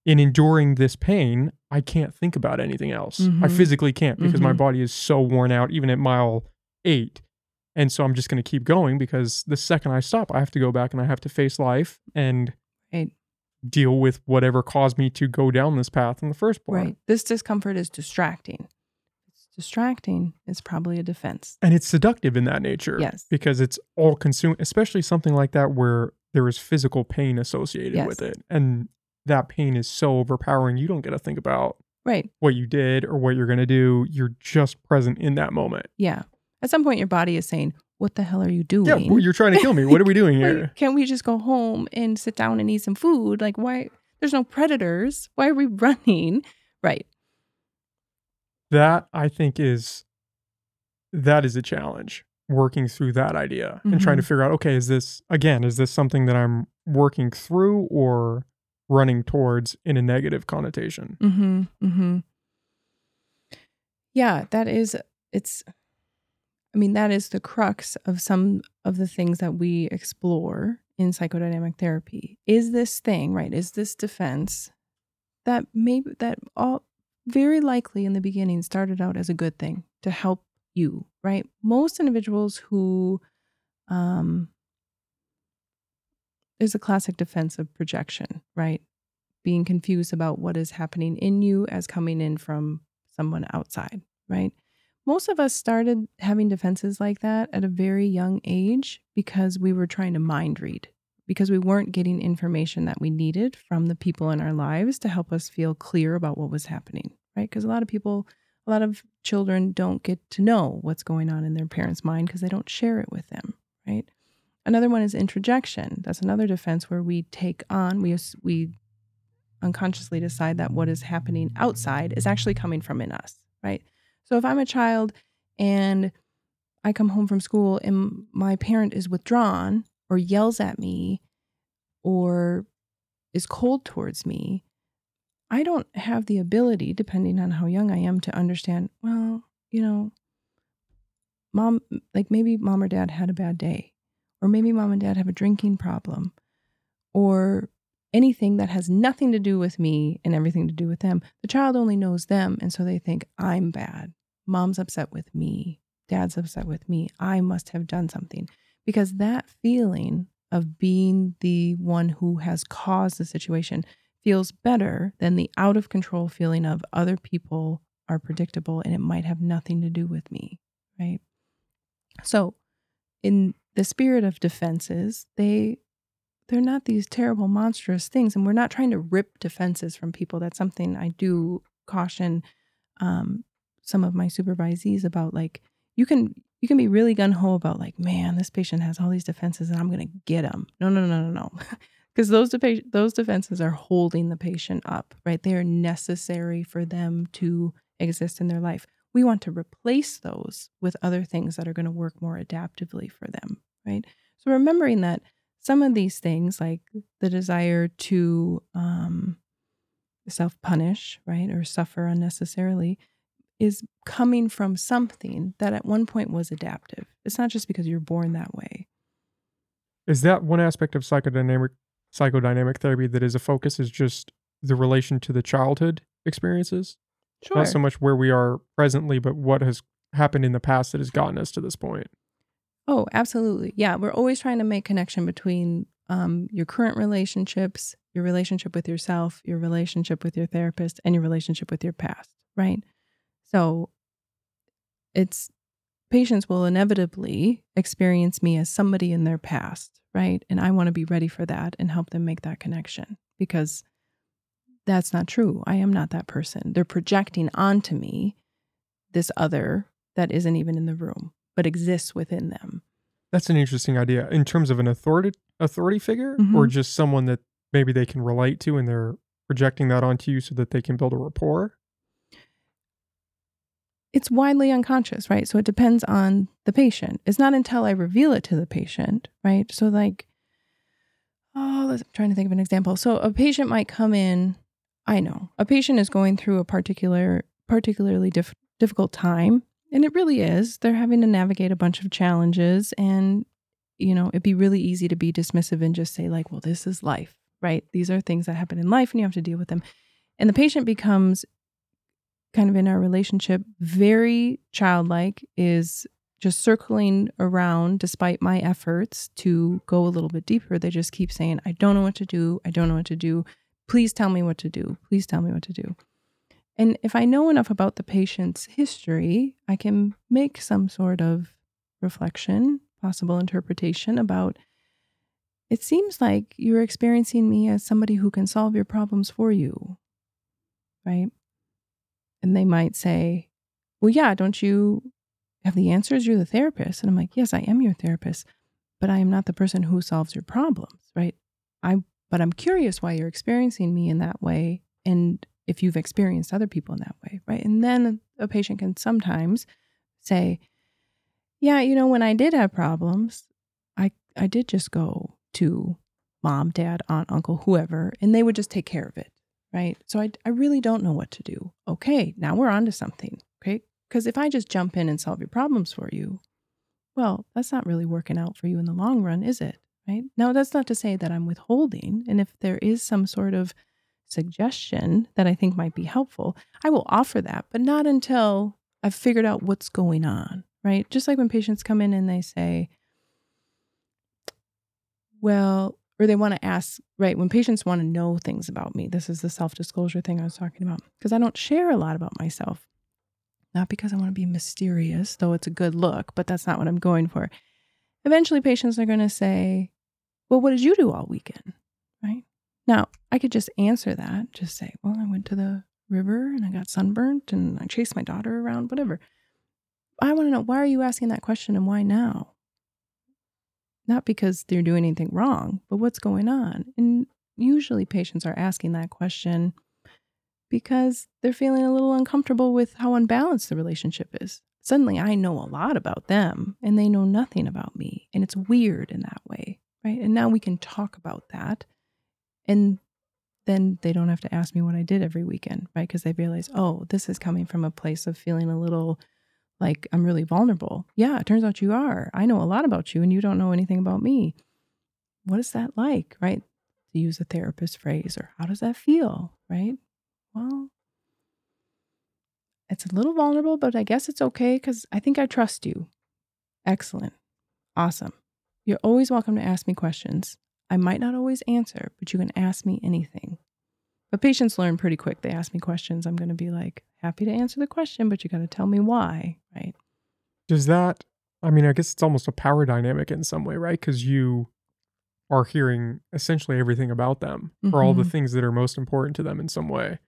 in enduring this pain, I can't think about anything else. I Mhm. physically can't because my Mhm. body is so worn out, even at mile eight. And so I'm just going to keep going because the second I stop, I have to go back and I have to face life and Right. deal with whatever caused me to go down this path in the first place. Right. This discomfort is distracting. It's distracting. It's probably a defense. And it's seductive in that nature. Yes. Because it's all consuming, especially something like that where there is physical pain associated Yes. with it. And that pain is so overpowering, you don't get to think about Right. what you did or what you're going to do. You're just present in that moment. Yeah. At some point, your body is saying, What the hell are you doing? Yeah, well, you're trying to kill me. What are we *laughs* doing Like, here? Can't we just go home and sit down and eat some food? Like, why? There's no predators. Why are we *laughs* running? Right. That I think is that is a challenge working through that idea and trying to Mm-hmm. figure out okay is this again is this something that i'm working through or running towards in a negative connotation Mm-hmm. Mm-hmm. Yeah, that is it's I mean, that is the crux of some of the things that we explore in psychodynamic therapy. Is this thing, right? Is this defense that maybe that all very likely in the beginning started out as a good thing to help you, right? Most individuals who um there's a classic defense of projection, right? Being confused about what is happening in you as coming in from someone outside, right? Most of us started having defenses like that at a very young age because we were trying to mind read, because we weren't getting information that we needed from the people in our lives to help us feel clear about what was happening, right? Because a lot of people, a lot of children don't get to know what's going on in their parents' mind because they don't share it with them, right? Another one is introjection. That's another defense where we take on, we, we unconsciously decide that what is happening outside is actually coming from in us, right? So if I'm a child and I come home from school and my parent is withdrawn or yells at me or is cold towards me, I don't have the ability, depending on how young I am, to understand, well, you know, mom, like maybe mom or dad had a bad day, or maybe mom and dad have a drinking problem, or anything that has nothing to do with me and everything to do with them. The child only knows them. And so they think, I'm bad. Mom's upset with me. Dad's upset with me. I must have done something. Because that feeling of being the one who has caused the situation feels better than the out of control feeling of other people are predictable and it might have nothing to do with me. Right. So, in the spirit of defenses, they they're not these terrible monstrous things and we're not trying to rip defenses from people that's something i do caution um, some of my supervisees about like you can you can be really gun-ho about like man this patient has all these defenses and i'm to get them no no no no no. *laughs* Because those de- those defenses are holding the patient up right? They are necessary for them to exist in their life. We want to replace those with other things that are going to work more adaptively for them right? So remembering that some of these things, like the desire to um, self punish, right, or suffer unnecessarily, is coming from something that at one point was adaptive. It's not just because you're born that way. Is that one aspect of psychodynamic psychodynamic therapy that is a focus is just the relation to the childhood experiences? Sure. Not so much where we are presently, but what has happened in the past that has gotten us to this point. Oh, absolutely. Yeah, we're always trying to make connection between um, your current relationships, your relationship with yourself, your relationship with your therapist, and your relationship with your past, right? So it's patients will inevitably experience me as somebody in their past, right? And I want to be ready for that and help them make that connection because that's not true. I am not that person. They're projecting onto me this other that isn't even in the room but exists within them. That's an interesting idea in terms of an authority authority figure or Mhm. just someone that maybe they can relate to and they're projecting that onto you so that they can build a rapport. It's widely unconscious, right? So it depends on the patient. It's not until I reveal it to the patient, right? So, like, oh, I'm trying to think of an example. So, a patient might come in, I know, a patient is going through a particular particularly diff- difficult time. And it really is. They're having to navigate a bunch of challenges. And, you know, it'd be really easy to be dismissive and just say, like, well, this is life, right? These are things that happen in life and you have to deal with them. And the patient becomes kind of in our relationship very childlike, is just circling around despite my efforts to go a little bit deeper. They just keep saying, I don't know what to do. I don't know what to do. Please tell me what to do. Please tell me what to do. And if I know enough about the patient's history, I can make some sort of reflection, possible interpretation about it seems like you're experiencing me as somebody who can solve your problems for you. Right? And they might say, Well, yeah, don't you have the answers? You're the therapist. And I'm like, Yes, I am your therapist, but I am not the person who solves your problems. Right? I but I'm curious why you're experiencing me in that way. And if you've experienced other people in that way, right? And then a patient can sometimes say, "Yeah, you know, when I did have problems, I I did just go to mom, dad, aunt, uncle, whoever, and they would just take care of it." Right? So I I really don't know what to do. Okay, now we're on to something, okay? Because if I just jump in and solve your problems for you, well, that's not really working out for you in the long run, is it? Right? Now, that's not to say that I'm withholding. And if there is some sort of suggestion that I think might be helpful, I will offer that, but not until I've figured out what's going on, right? Just like when patients come in and they say, well, or they want to ask, right? When patients want to know things about me, this is the self disclosure thing I was talking about, because I don't share a lot about myself. Not because I want to be mysterious, though it's a good look, but that's not what I'm going for. Eventually, patients are going to say, Well, what did you do all weekend? Right? Now, I could just answer that, just say, well, I went to the river and I got sunburnt and I chased my daughter around, whatever. I want to know why are you asking that question and why now? Not because they're doing anything wrong, but what's going on? And usually patients are asking that question because they're feeling a little uncomfortable with how unbalanced the relationship is. Suddenly I know a lot about them and they know nothing about me. And it's weird in that way, right? And now we can talk about that and then they don't have to ask me what I did every weekend, right? Because they realize, oh, this is coming from a place of feeling a little like I'm really vulnerable. Yeah, it turns out you are. I know a lot about you and you don't know anything about me. What is that like, right? To use a therapist phrase, or how does that feel, right? Well, it's a little vulnerable, but I guess it's okay because I think I trust you. Excellent. Awesome. You're always welcome to ask me questions. I might not always answer, but you can ask me anything. But patients learn pretty quick. They ask me questions. I'm going to be like, happy to answer the question, but you got to tell me why, right? Does that, I mean, I guess it's almost a power dynamic in some way, right? Because you are hearing essentially everything about them mm-hmm. or all the mm-hmm. things that are most important to them in some way.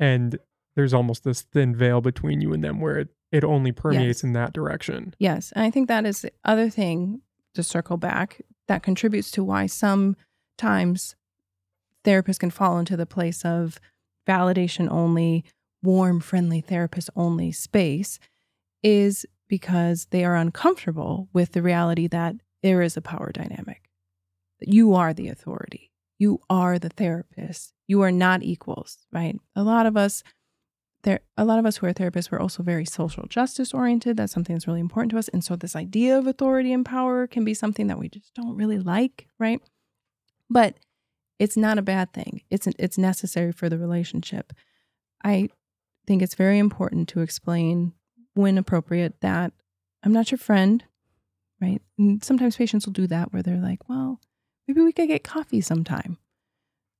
And there's almost this thin veil between you and them where it, it only permeates yes. in that direction. Yes. And I think that is the other thing to circle back that contributes to why sometimes therapists can fall into the place of validation only, warm, friendly therapist only space is because they are uncomfortable with the reality that there is a power dynamic. You are the authority. You are the therapist. You are not equals, right? A lot of us there a lot of us who are therapists we're also very social justice oriented that's something that's really important to us and so this idea of authority and power can be something that we just don't really like right but it's not a bad thing. It's it's necessary for the relationship. I think it's very important to explain when appropriate that i'm not your friend right? And sometimes patients will do that where they're like well maybe we could get coffee sometime.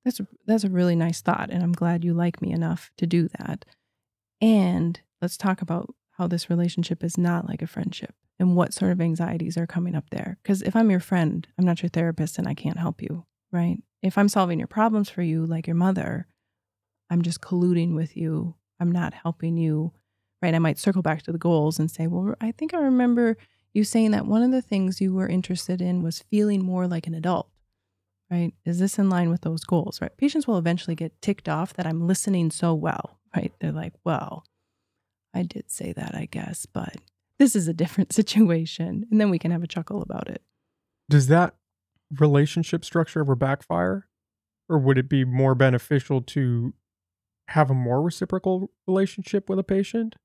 That's that's a really nice thought and i'm glad you like me enough to do that. And let's talk about how this relationship is not like a friendship and what sort of anxieties are coming up there. Because if I'm your friend, I'm not your therapist and I can't help you, right? If I'm solving your problems for you, like your mother, I'm just colluding with you. I'm not helping you, right? I might circle back to the goals and say, well, I think I remember you saying that one of the things you were interested in was feeling more like an adult, right? Is this in line with those goals, right? Patients will eventually get ticked off that I'm listening so well, right? They're like, well, I did say that, I guess, but this is a different *laughs* situation. And then we can have a chuckle about it. Does that relationship structure ever backfire? Or would it be more beneficial to have a more reciprocal relationship with a patient?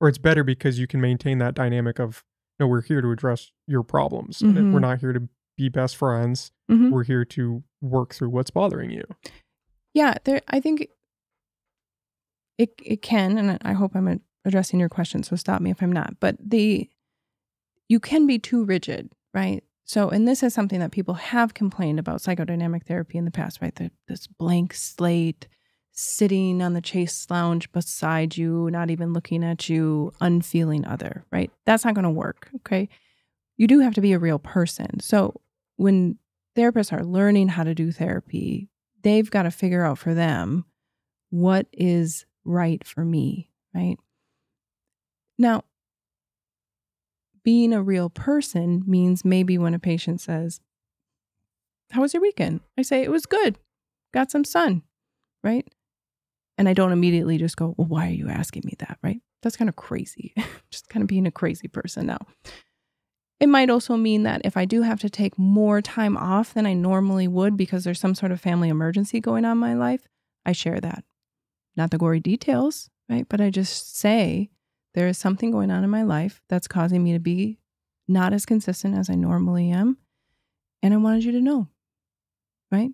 Or it's better because you can maintain that dynamic of, no, we're here to address your problems. And Mhm. we're not here to be best friends. Mhm. We're here to work through what's bothering you. Yeah, there. I think it it can, and I hope I'm addressing your question. So stop me if I'm not. But the you can be too rigid, right? So, and this is something that people have complained about psychodynamic therapy in the past, right? The, this blank slate, sitting on the chase lounge beside you, not even looking at you, unfeeling other, right? That's not going to work. Okay. You do have to be a real person. So, when therapists are learning how to do therapy, they've got to figure out for them what is right for me, right? Now, being a real person means maybe when a patient says, How was your weekend? I say, It was good. Got some sun, right? And I don't immediately just go, Well, why are you asking me that, right? That's kind of crazy. *laughs* just kind of being a crazy person now. It might also mean that if I do have to take more time off than I normally would because there's some sort of family emergency going on in my life, I share that. Not the gory details, right? But I just say there is something going on in my life that's causing me to be not as consistent as I normally am. And I wanted you to know, right?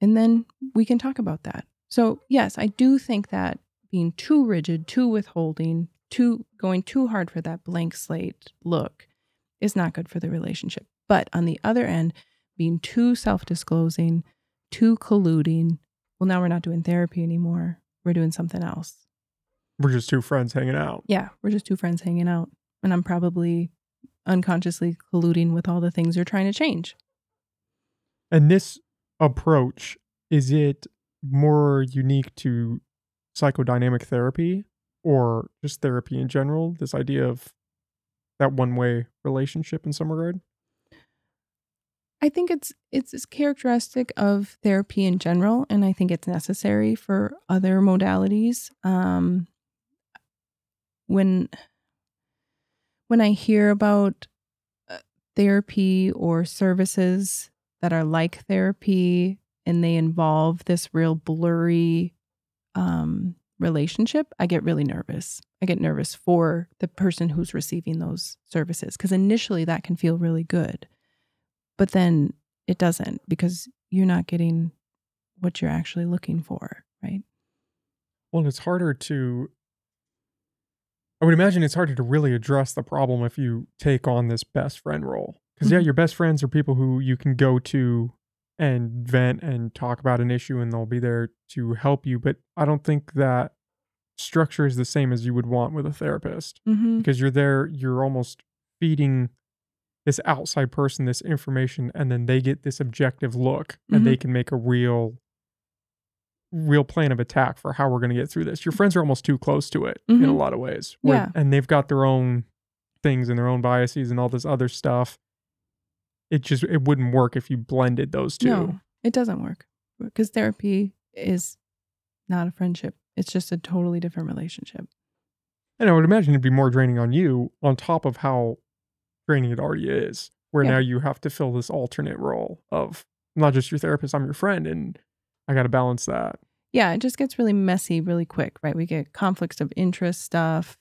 And then we can talk about that. So, yes, I do think that being too rigid, too withholding, too going too hard for that blank slate look is not good for the relationship. But on the other end, being too self disclosing, too colluding, well, now we're not doing therapy anymore. We're doing something else. We're just two friends hanging out. Yeah, we're just two friends hanging out. And I'm probably unconsciously colluding with all the things you're trying to change. And this approach, is it more unique to psychodynamic therapy or just therapy in general? This idea of that one way relationship in some regard? I think it's it's it's characteristic of therapy in general, and I think it's necessary for other modalities. Um, when when I hear about uh, therapy or services that are like therapy and they involve this real blurry um, relationship, I get really nervous. I get nervous for the person who's receiving those services because initially that can feel really good but then it doesn't because you're not getting what you're actually looking for, right? Well, it's harder to. I would imagine it's harder to really address the problem if you take on this best friend role. Because, yeah, Mhm. your best friends are people who you can go to and vent and talk about an issue and they'll be there to help you. But I don't think that structure is the same as you would want with a therapist Mm-hmm. because you're there, you're almost feeding this outside person this information and then they get this objective look and they can make a real real plan of attack for how we're going to get through this your friends are almost too close to it in a Mhm. lot of ways where- Yeah. and they've got their own things and their own biases and all this other stuff it just it wouldn't work if you blended those two No, it doesn't work because therapy is not a friendship. It's just a totally different relationship. and i would imagine it'd be more draining on you on top of how draining it already is where Yeah. now you have to fill this alternate role of I'm not just your therapist i'm your friend and i got to balance that Yeah, it just gets really messy really quick, right? We get conflicts of interest stuff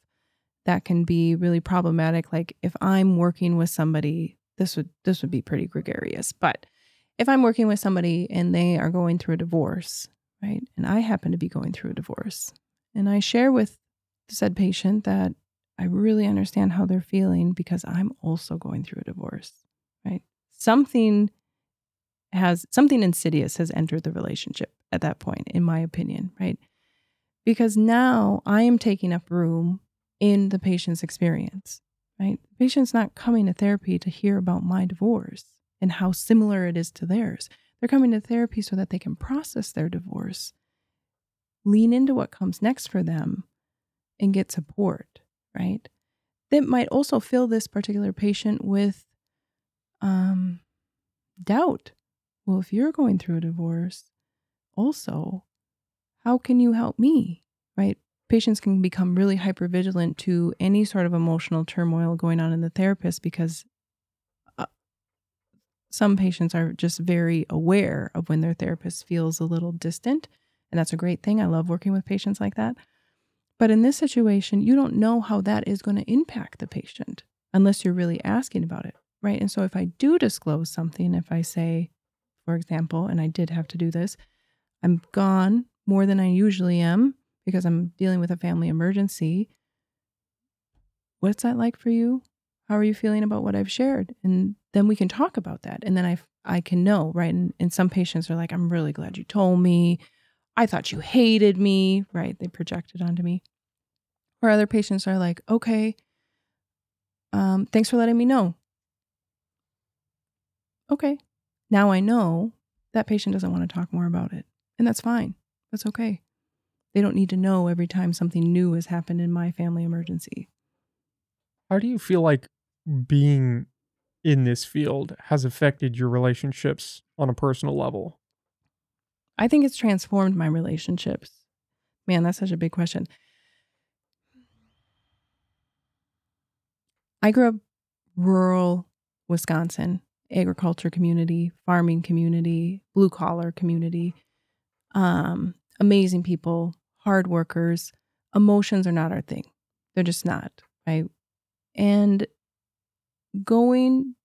that can be really problematic. Like if I'm working with somebody, this would this would be pretty gregarious, but if I'm working with somebody and they are going through a divorce, right? And I happen to be going through a divorce, and I share with said patient that I really understand how they're feeling because I'm also going through a divorce, right? Something has something insidious has entered the relationship at that point, in my opinion, right? Because now I am taking up room in the patient's experience, right? The patient's not coming to therapy to hear about my divorce and how similar it is to theirs. They're coming to therapy so that they can process their divorce, lean into what comes next for them, and get support, right? That might also fill this particular patient with um, doubt. Well, if you're going through a divorce, also, how can you help me? Right? Patients can become really hypervigilant to any sort of emotional turmoil going on in the therapist because uh, some patients are just very aware of when their therapist feels a little distant And that's a great thing. I love working with patients like that. But in this situation, you don't know how that is going to impact the patient unless you're really asking about it. Right. And so if I do disclose something, if I say, for example, and I did have to do this, I'm gone more than I usually am because I'm dealing with a family emergency. What's that like for you? How are you feeling about what I've shared? And then we can talk about that. And then I I can know, right? And, and some patients are like, I'm really glad you told me. I thought you hated me, right? They projected onto me. Or other patients are like, okay, um, thanks for letting me know. Okay, now I know that patient doesn't want to talk more about it. And that's fine. That's okay. They don't need to know every time something new has happened in my family emergency. How do you feel like being in this field has affected your relationships on a personal level? I think it's transformed my relationships. Man, that's such a big question. I grew up rural Wisconsin, agriculture community, farming community, blue collar community. Um, amazing people, hard workers. Emotions are not our thing. They're just not, right? And going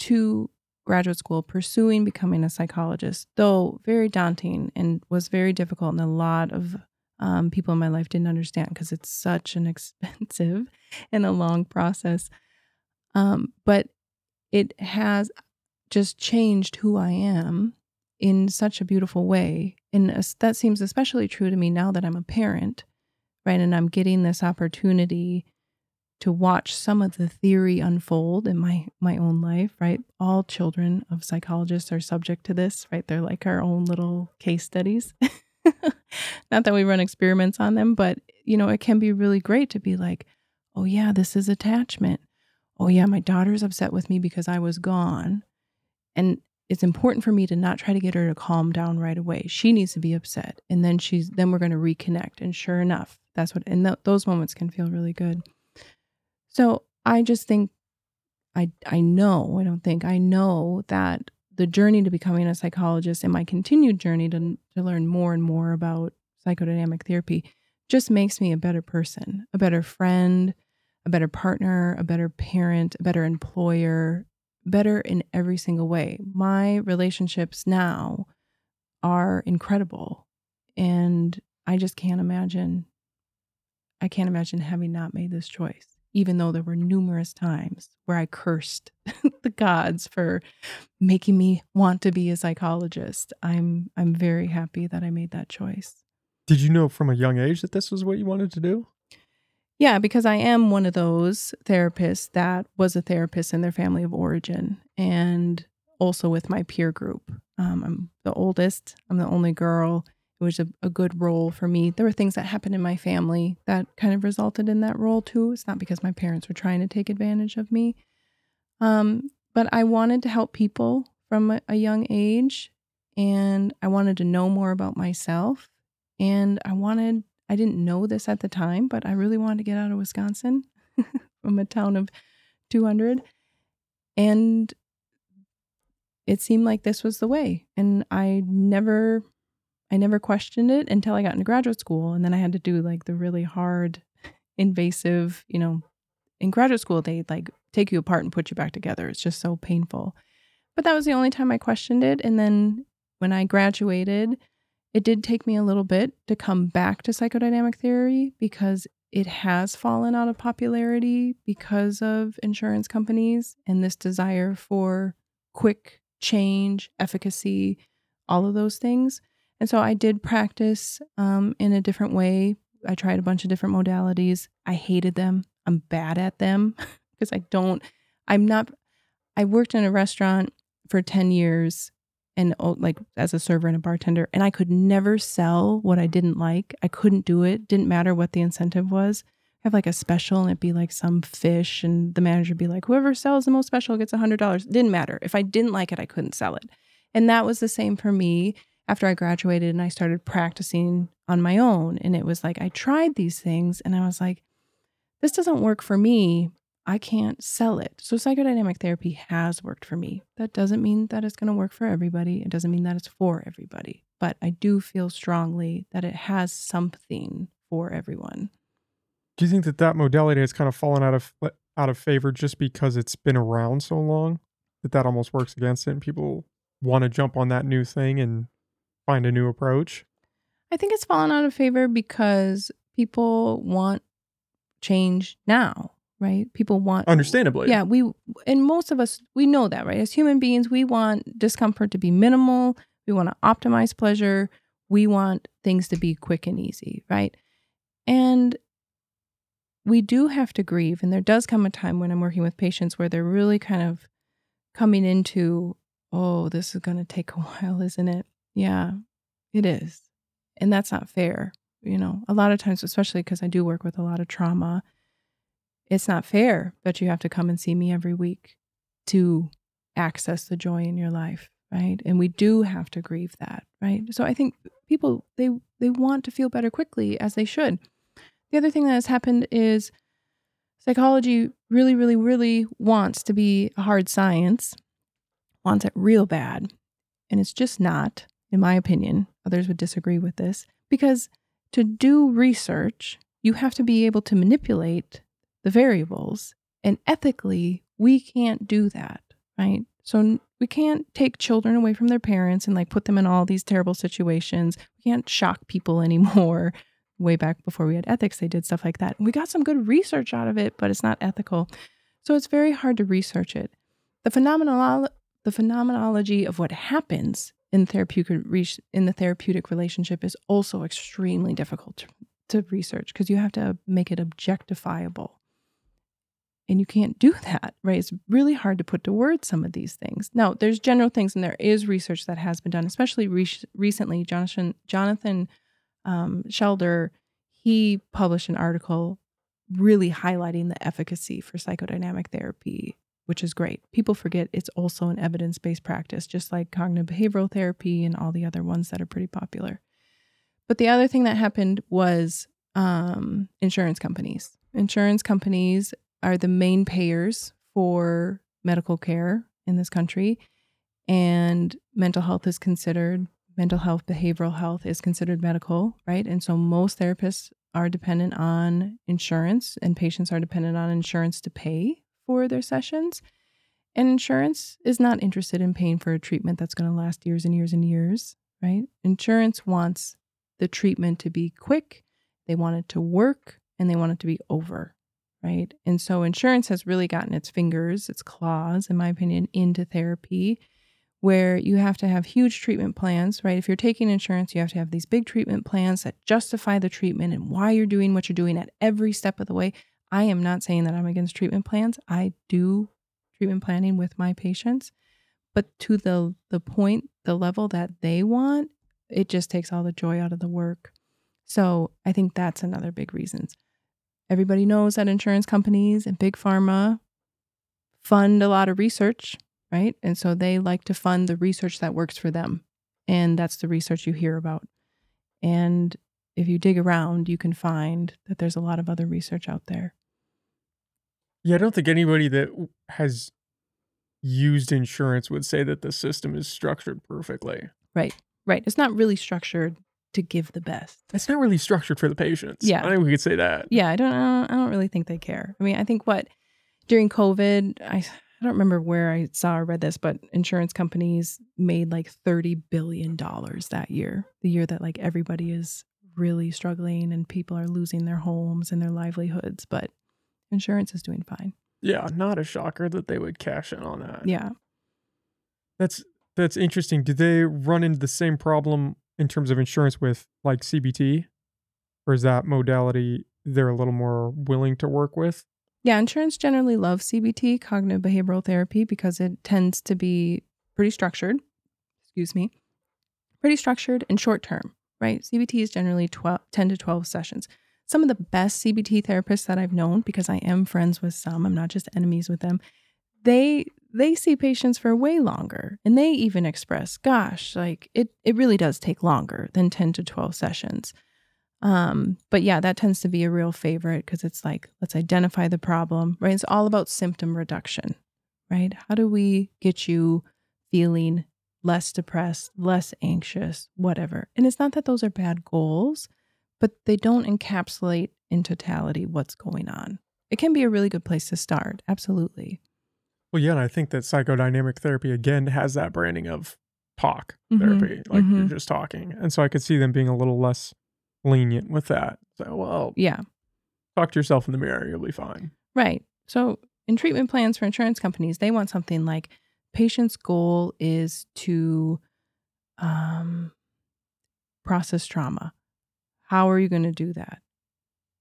to graduate school, pursuing becoming a psychologist, though very daunting and was very difficult, and a lot of um, people in my life didn't understand because it's such an *laughs* expensive and a long process. Um, but it has just changed who I am in such a beautiful way. And that seems especially true to me now that I'm a parent, right? And I'm getting this opportunity to watch some of the theory unfold in my my own life right all children of psychologists are subject to this right they're like our own little case studies *laughs* not that we run experiments on them but you know it can be really great to be like oh yeah this is attachment oh yeah my daughter's upset with me because i was gone. And it's important for me to not try to get her to calm down right away. She needs to be upset and then she's then we're going to reconnect and sure enough that's what and th- those moments can feel really good. So I just think I I know, I don't think I know that the journey to becoming a psychologist and my continued journey to to learn more and more about psychodynamic therapy just makes me a better person, a better friend, a better partner, a better parent, a better employer, better in every single way. My relationships now are incredible and I just can't imagine I can't imagine having not made this choice even though there were numerous times where I cursed *laughs* the gods for making me want to be a psychologist. I'm I'm very happy that I made that choice. Did you know from a young age that this was what you wanted to do? Yeah, because I am one of those therapists that was a therapist in their family of origin and also with my peer group. Um, I'm the oldest, I'm the only girl it was a, a good role for me. There were things that happened in my family that kind of resulted in that role too. It's not because my parents were trying to take advantage of me. Um, but I wanted to help people from a, a young age and I wanted to know more about myself. And I wanted, I didn't know this at the time, but I really wanted to get out of Wisconsin *laughs* from a town of 200. And it seemed like this was the way. And I never I never questioned it until I got into graduate school. And then I had to do like the really hard, invasive, you know, in graduate school, they like take you apart and put you back together. It's just so painful. But that was the only time I questioned it. And then when I graduated, it did take me a little bit to come back to psychodynamic theory because it has fallen out of popularity because of insurance companies and this desire for quick change, efficacy, all of those things. And so I did practice um, in a different way. I tried a bunch of different modalities. I hated them. I'm bad at them *laughs* because I don't, I'm not, I worked in a restaurant for 10 years and like as a server and a bartender, and I could never sell what I didn't like. I couldn't do it. Didn't matter what the incentive was. I have like a special and it'd be like some fish, and the manager would be like, whoever sells the most special gets a hundred dollars. Didn't matter. If I didn't like it, I couldn't sell it. And that was the same for me after I graduated and I started practicing on my own. And it was like, I tried these things and I was like, this doesn't work for me. I can't sell it. So, psychodynamic therapy has worked for me. That doesn't mean that it's going to work for everybody. It doesn't mean that it's for everybody, but I do feel strongly that it has something for everyone. Do you think that that modality has kind of fallen out of uh, out of favor just because it's been around so long that that almost works against it and people want to jump on that new thing and find a new approach? I think it's fallen out of favor because people want change now, right? People want Understandably. Yeah, we and most of us we know that, right? As human beings, we want discomfort to be minimal. We want to optimize pleasure. We want things to be quick and easy, right? And we do have to grieve. And there does come a time when I'm working with patients where they're really kind of coming into, oh, this is going to take a *laughs* while, isn't it? Yeah, it is. And that's not fair. You know, a lot of times, especially because I do work with a lot of trauma, it's not fair that you have to come and see me every week to access the joy in your life right and we do have to grieve that right so i think people they they want to feel better quickly as they should the other thing that has happened is psychology really, really, really wants to be a hard science, wants it real bad. And it's just not, in my opinion. Others would disagree with this because to do research, you have to be able to manipulate the variables. And ethically, we can't do that, right? So we can't take children away from their parents and like put them in all these terrible situations. We can't shock people *laughs* anymore way back before we had ethics, they did stuff like that. We got some good research out of it, but it's not ethical. So it's very hard to research it. The phenomenolo- the phenomenology of what happens in therapeutic in the therapeutic relationship is also extremely difficult to, to research because you have to make it objectifiable. And you can't do *laughs* that, right? It's really hard to put to words some of these things. Now, there's general things, and there is research that has been done, especially re- recently. Jonathan Jonathan um, Shedler, he published an article really highlighting the efficacy for psychodynamic therapy, which is great. People forget it's also an evidence based practice, just like cognitive behavioral therapy and all the other ones that are pretty popular. But the other thing that happened was um, insurance companies. Insurance companies are the main payers for medical care in this country, and mental health is considered mental health, behavioral health is considered medical, right? And so most therapists are dependent on insurance, and patients are dependent on insurance to pay for their sessions. And insurance is not interested in paying for a treatment that's going to last years and years and years, right? Insurance wants the treatment to be quick, they want it to work, and they want it to be over, right? And so insurance has really gotten its fingers, its claws, in my opinion, into therapy where you have to have huge treatment plans, right? If you're taking insurance, you have to have these big treatment plans that justify the treatment and why you're doing what you're doing at every step of the way. I am not saying that I'm against treatment plans. I do treatment planning with my patients, but to the the point, the level that they want, it just takes all the joy out of the work. So, I think that's another big reason. Everybody knows that insurance companies and big pharma fund a lot of research right? And so they like to fund the research that works for them. And that's the research you hear about. And if you dig around, you can find that there's a lot of other research out there. Yeah, I don't think anybody that has used insurance would say that the system is structured perfectly. Right, right. It's not really structured to give the best. It's not really structured for the patients. Yeah, I think we could say that. Yeah, I don't. I don't really think they care. I mean, I think what during COVID, I I don't remember where I saw or read this, but insurance companies made like $30 billion that year, the year that like everybody is really struggling and people are losing their homes and their livelihoods. But insurance is doing fine. Yeah, not a shocker that they would cash in on that. Yeah. That's that's interesting. Do they run into the same problem in terms of insurance with like CBT? Or is that modality they're a little more willing to work with? Yeah, insurance generally loves CBT, cognitive behavioral therapy, because it tends to be pretty structured. Excuse me. Pretty structured and short term, right? CBT is generally 12, 10 to 12 sessions. Some of the best CBT therapists that I've known, because I am friends with some, I'm not just enemies with them, they they see patients for way longer and they even express gosh like it it really does take longer than 10 to 12 sessions um, but yeah, that tends to be a real favorite because it's like, let's identify the problem, right? It's all about symptom reduction, right? How do we get you feeling less depressed, less anxious, whatever. And it's not that those are bad goals, but they don't encapsulate in totality what's going on. It can be a really good place to start. Absolutely. Well, yeah, and I think that psychodynamic therapy again has that branding of talk Mhm, therapy, like you're mhm. just talking, and so I could see them being a little less lenient with that. So, well, Yeah. talk to yourself in the mirror, you'll be fine. Right. So, in treatment plans for insurance companies, they want something like patient's goal is to um, process trauma. How are you going to do that?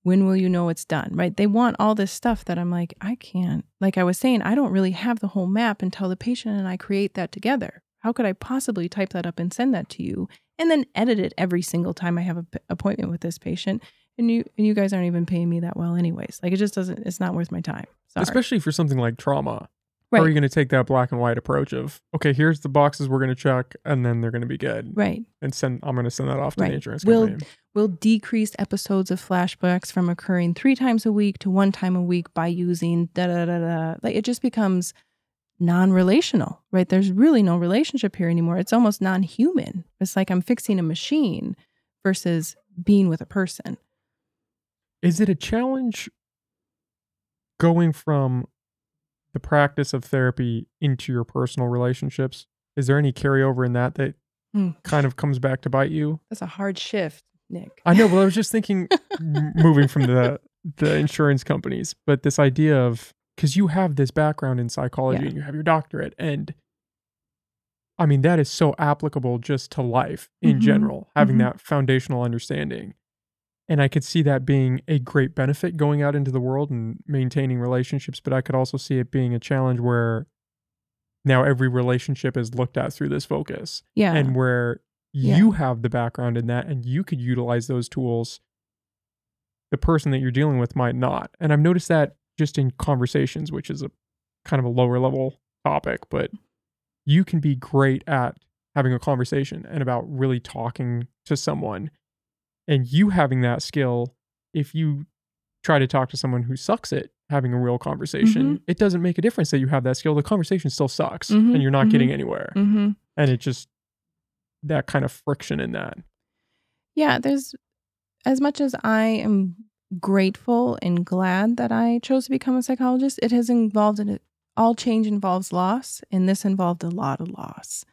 When will you know it's done? Right. They want all this stuff that I'm like, I can't. Like I was saying, I don't really have the whole map until the patient and I create that together. How could I possibly type that up and send that to you and then edit it every single time I have an appointment with this patient? And you and you guys aren't even paying me that well, anyways. Like it just doesn't. It's not worth my time. Sorry. Especially for something like trauma. How are you going to take that black and white approach of, okay, here's the boxes we're going to check, and then they're going to be good, right. and send I'm going to send that off to Right. the insurance Will- company. We'll decrease episodes of flashbacks from occurring three times a week to one time a week by using da da da da. Like it just becomes non-relational, right? There's really no relationship here anymore. It's almost non-human. It's like I'm fixing a machine versus being with a person. Is it a challenge going from the practice of therapy into your personal relationships? Is there any carryover in that that Hmm. kind of comes back to bite you? That's a hard shift, Nick. I know, but I was just thinking, *laughs* moving from the the insurance companies, but this idea of because you have this background in psychology Yeah. and you have your doctorate, and I mean that is so applicable just to life in Mhm, general, having mhm. that foundational understanding. And I could see that being a great benefit going out into the world and maintaining relationships, but I could also see it being a challenge where now every relationship is looked at through this focus Yeah. and where Yeah. you have the background in that and you could utilize those tools. The person that you're dealing with might not. And i've noticed that just in conversations which is a kind of a lower level topic but you can be great at having a conversation and about really talking to someone. And you having that skill if you try to talk to someone who sucks at having a real conversation it doesn't make a difference that you have that skill. The conversation still sucks Mhm, and you're not mhm. getting anywhere. Mm-hmm. and it just that kind of friction in that. Yeah, there's as much as I am grateful and glad that I chose to become a psychologist, it has involved in it. All change involves loss, and this involved a lot of loss.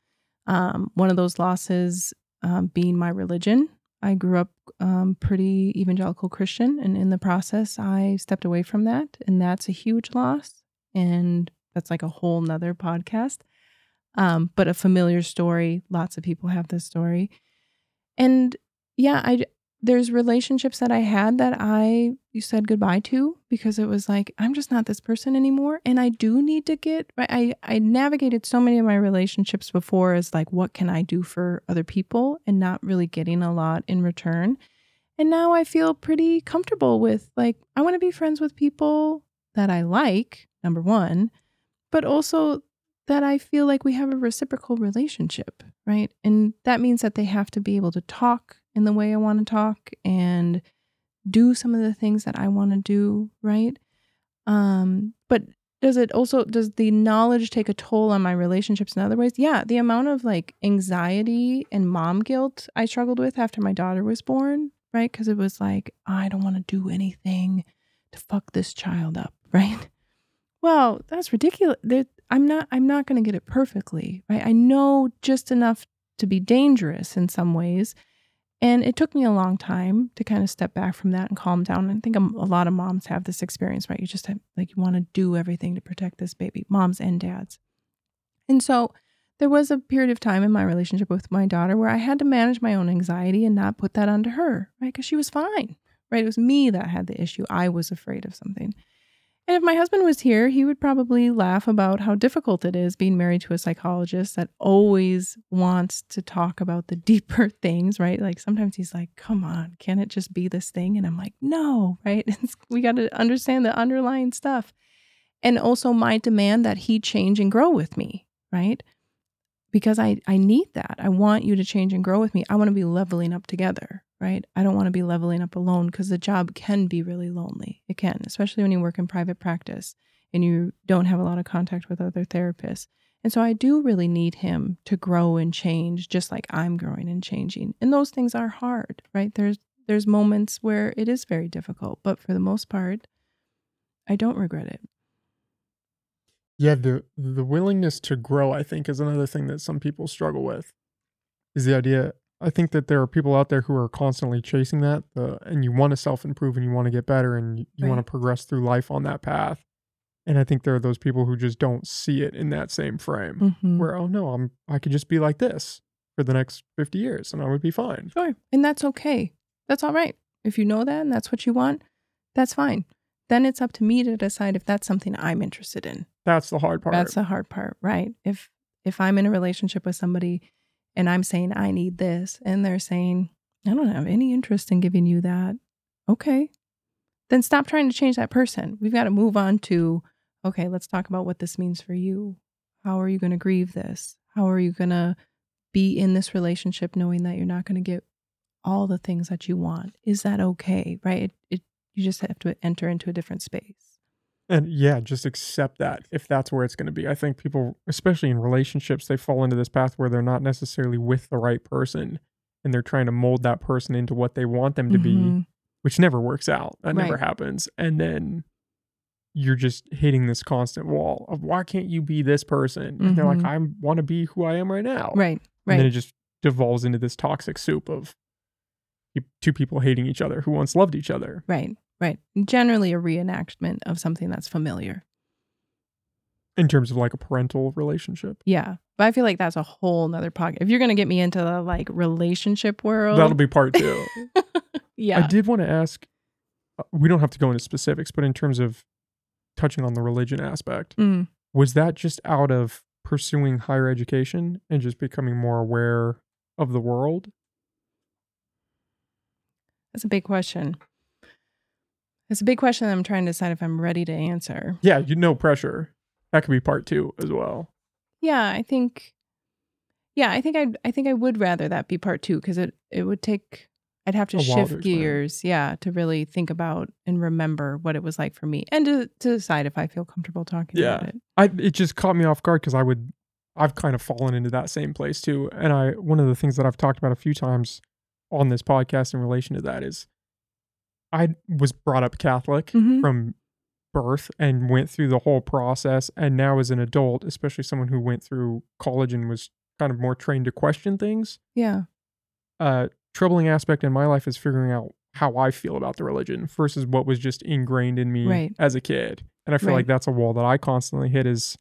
Um, one of those losses um, being my religion. I grew up um, pretty evangelical Christian, and in the process, I stepped away from that, and that's a huge loss. And that's like a whole nother podcast. Um, but a familiar story. Lots of people have this story. And yeah, I there's relationships that I had that I you said goodbye to because it was like I'm just not this person anymore and I do need to get I I navigated so many of my relationships before as like what can I do for other people and not really getting a lot in return. And now I feel pretty comfortable with like I want to be friends with people that I like, number 1, but also that I feel like we have a reciprocal relationship, right? And that means that they have to be able to talk in the way I want to talk and do some of the things that I want to do, right? Um, but does it also does the knowledge take a toll on my relationships in other ways? Yeah, the amount of like anxiety and mom guilt I struggled with after my daughter was born, right? Because it was like I don't want to do anything to fuck this child up, *laughs* right? Well, that's ridiculous. I'm not I'm not going to get it perfectly, right? I know just enough to be dangerous in some ways. And it took me a long time to kind of step back from that and calm down. I think a, a lot of moms have this experience, right? You just have, like you want to do everything to protect this baby, moms and dads. And so there was a period of time in my relationship with my daughter where I had to manage my own anxiety and not put that onto her, right? Because she was fine, right? It was me that had the issue. I was afraid of something. And if my husband was here, he would probably laugh about how difficult it is being married to a psychologist that always wants to talk about the *laughs* deeper things, right? Like sometimes he's like, come on, can it just be this thing? And I'm like, no, *laughs* right? It's, we got to understand the underlying stuff. And also my demand that he change and grow with me, right? Because I, I need that. I want you to change and grow with me. I want to be leveling up together, right? I don't want to be leveling up alone because the job can be really lonely. It can, especially when you work in private practice and you don't have a lot of contact with other therapists. And so I do really need him to grow and change just like I'm growing and changing. And those things are hard, right? There's there's moments where it is very difficult, but for the most part, I don't regret it. Yeah, the the willingness to grow, I think, is another thing that some people struggle with. Is the idea I think that there are people out there who are constantly chasing that, uh, and you want to self improve and you want to get better and you, you want to progress through life on that path. And I think there are those people who just don't see it in that same frame, Mhm. where oh no, I'm I could just be like this for the next fifty years and I would be fine. Sure. And that's okay. That's all right. If you know that and that's what you want, that's fine. Then it's up to me to decide if that's something I'm interested in. That's the hard part. That's the hard part, right? If if I'm in a relationship with somebody and I'm saying I need this and they're saying I don't have any interest in giving you that, okay. Then stop trying to change that person. We've got to move on to okay, let's talk about what this means for you. How are you going to grieve this? How are you going to be in this relationship knowing that you're not going to get all the things that you want? Is that okay? Right? It, it you just have to enter into a different space. And yeah, just accept that if that's where it's going to be. I think people, especially in relationships, they fall into this path where they're not necessarily with the right person and they're trying to mold that person into what they want them to be, Mhm. which never works out. That never happens. And then you're just hitting this constant wall of why can't you be this person? And they're like, Mhm. I want to be who I am right now. Right. Right. And then it just devolves into this toxic soup of two people hating each other who once loved each other. Right, right. Generally, a reenactment of something that's familiar. In terms of like a parental relationship. Yeah, but I feel like that's a whole nother pocket. If you're gonna get me into the like relationship world, That'll be part two. *laughs* yeah. I did want to ask. uh, We don't have to go into specifics, but in terms of touching on the religion aspect, Mm. was that just out of pursuing higher education and just becoming more aware of the world? That's a big question. It's a big question that I'm trying to decide if I'm ready to answer. Yeah, you no pressure. That could be part two as well. Yeah, I think. Yeah, I think I I think I would rather that be part two because it it would take I'd have to A shift gears, yeah, to really think about and remember what it was like for me, and to to decide if I feel comfortable talking about it. I it just caught me off guard because I would I've kind of fallen into that same place too. And I one of the things that I've talked about a few times on this podcast in relation to that is I was brought up Catholic Mhm. from birth and went through the whole process and now as an adult, especially someone who went through college and was kind of more trained to question things, Yeah, uh troubling aspect in my life is figuring out how I feel about the religion versus what was just ingrained in me Right. as a kid. And I feel Right. like that's a wall that I constantly hit is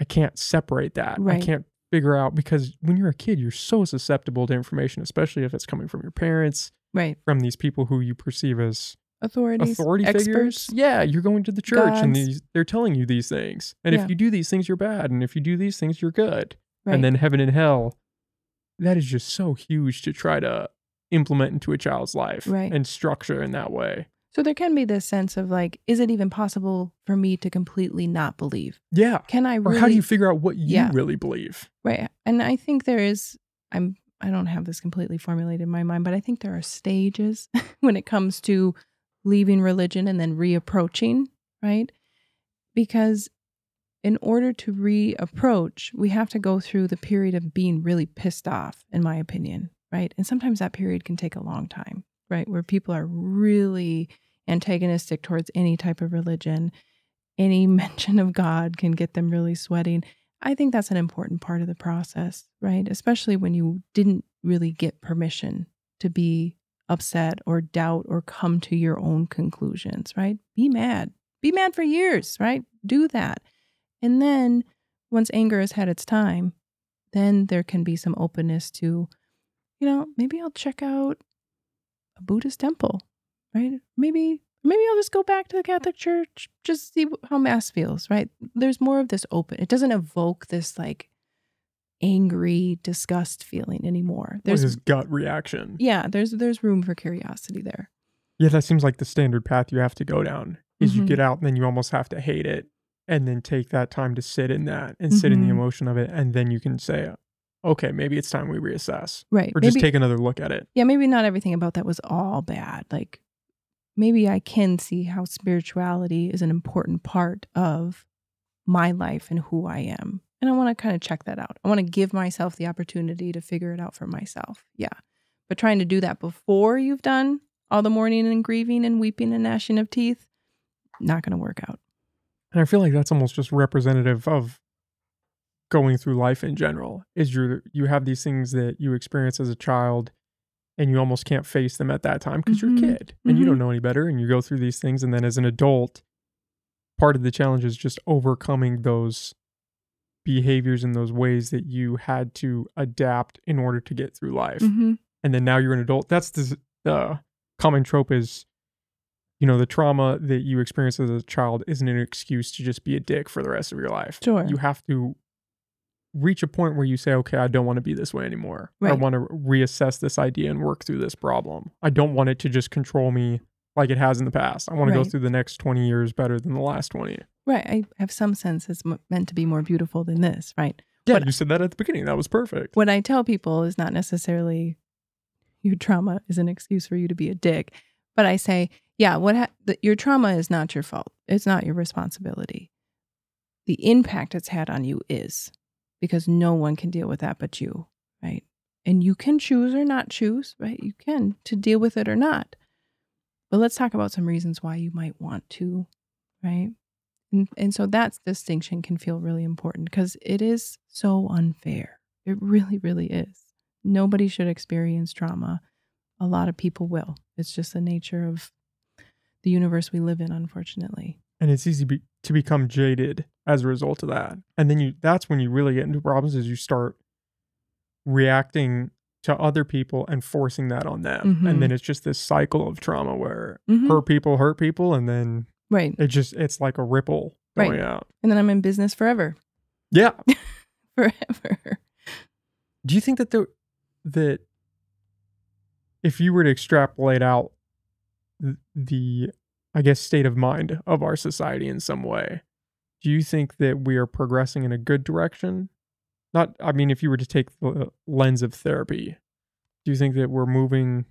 I can't separate that. I can't figure out because when you're a kid, you're so susceptible to information, especially if it's coming from your parents, right. from these people who you perceive as Authorities, authority figures. experts. Yeah, you're going to the church and these they're telling you these things. And Yeah. if you do these things, you're bad. And if you do these things, you're good. Right. And then heaven and hell, that is just so huge to try to implement into a child's life Right. and structure in that way. So there can be this sense of like, is it even possible for me to completely not believe? Yeah. Can I Or how do you figure out what you Yeah. really believe? right? And I think there is. I'm. I don't have this completely formulated in my mind, but I think there are stages *laughs* when it comes to leaving religion and then reapproaching, right? Because in order to reapproach, we have to go through the period of being really pissed off, in my opinion, right? And sometimes that period can take a long time, right? Where people are really antagonistic towards any type of religion. Any *laughs* mention of God can get them really sweating. I think that's an important part of the process, right? Especially when you didn't really get permission to be upset or doubt or come to your own conclusions, right? Be mad. Be mad for years, right? Do that. And then once anger has had its time, then there can be some openness to, you know, maybe I'll check out a Buddhist temple, right? Maybe maybe I'll just go back to the Catholic Church, just see how mass feels, right? There's more of this open. It doesn't evoke this like angry disgust feeling anymore. There's this gut reaction. yeah, there's there's room for curiosity there. Yeah, that seems like the standard path you have to go down. Is you Mhm. get out and then you almost have to hate it and then take that time to sit in that and sit in the Mhm. emotion of it and then you can say okay, maybe it's time we reassess Right. or just take another look at it. yeah, maybe not everything about that was all bad. Like maybe I can see how spirituality is an important part of my life and who I am. And I want to kind of check that out. I want to give myself the opportunity to figure it out for myself. Yeah. But trying to do that before you've done all the mourning and grieving and weeping and gnashing of teeth, not going to work out. And I feel like that's almost just representative of going through life in general. Is you you have these things that you experience as a child and you almost can't face them at that time because Mhm. you're a kid and you Mhm. don't know any better and you go through these things and then as an adult part of the challenge is just overcoming those behaviors and those ways that you had to adapt in order to get through life Mm-hmm. and then now you're an adult that's the the common trope is you know the trauma that you experience as a child isn't an excuse to just be a dick for the rest of your life Sure. you have to reach a point where you say okay i don't want to be this way anymore i want to reassess this idea and work through this problem i don't want it to just control me like it has in the past i want to go through the next 20 years better than the last 20 Right. I have some sense it's m- meant to be more beautiful than this, right? yeah What- you said that at the beginning that was perfect What I tell people is not necessarily your trauma is an excuse for you to be a dick, but I say, yeah, what ha- the, your trauma is not your fault. It's not your responsibility. The impact it's had on you is because no one can deal with that but you, right? And you can choose or not choose, right? You can to deal with it or not. But let's talk about some reasons why you might want to, right? And, and so that distinction can feel really important because it is so unfair. It really, really is. Nobody should experience trauma. A lot of people will. It's just the nature of the universe we live in, unfortunately. and it's easy be, to become jaded as a result of that and then you that's when you really get into problems is you start reacting to other people and forcing that on them Mhm. and then it's just this cycle of trauma where Mhm. hurt people hurt people and then Right. it just it's like a ripple going Right. out And then I'm in business forever. yeah *laughs* Forever. do you think that the that if you were to extrapolate out th- the i guess state of mind of our society in some way do you think that we are progressing in a good direction not i mean if you were to take the lens of therapy do you think that we're moving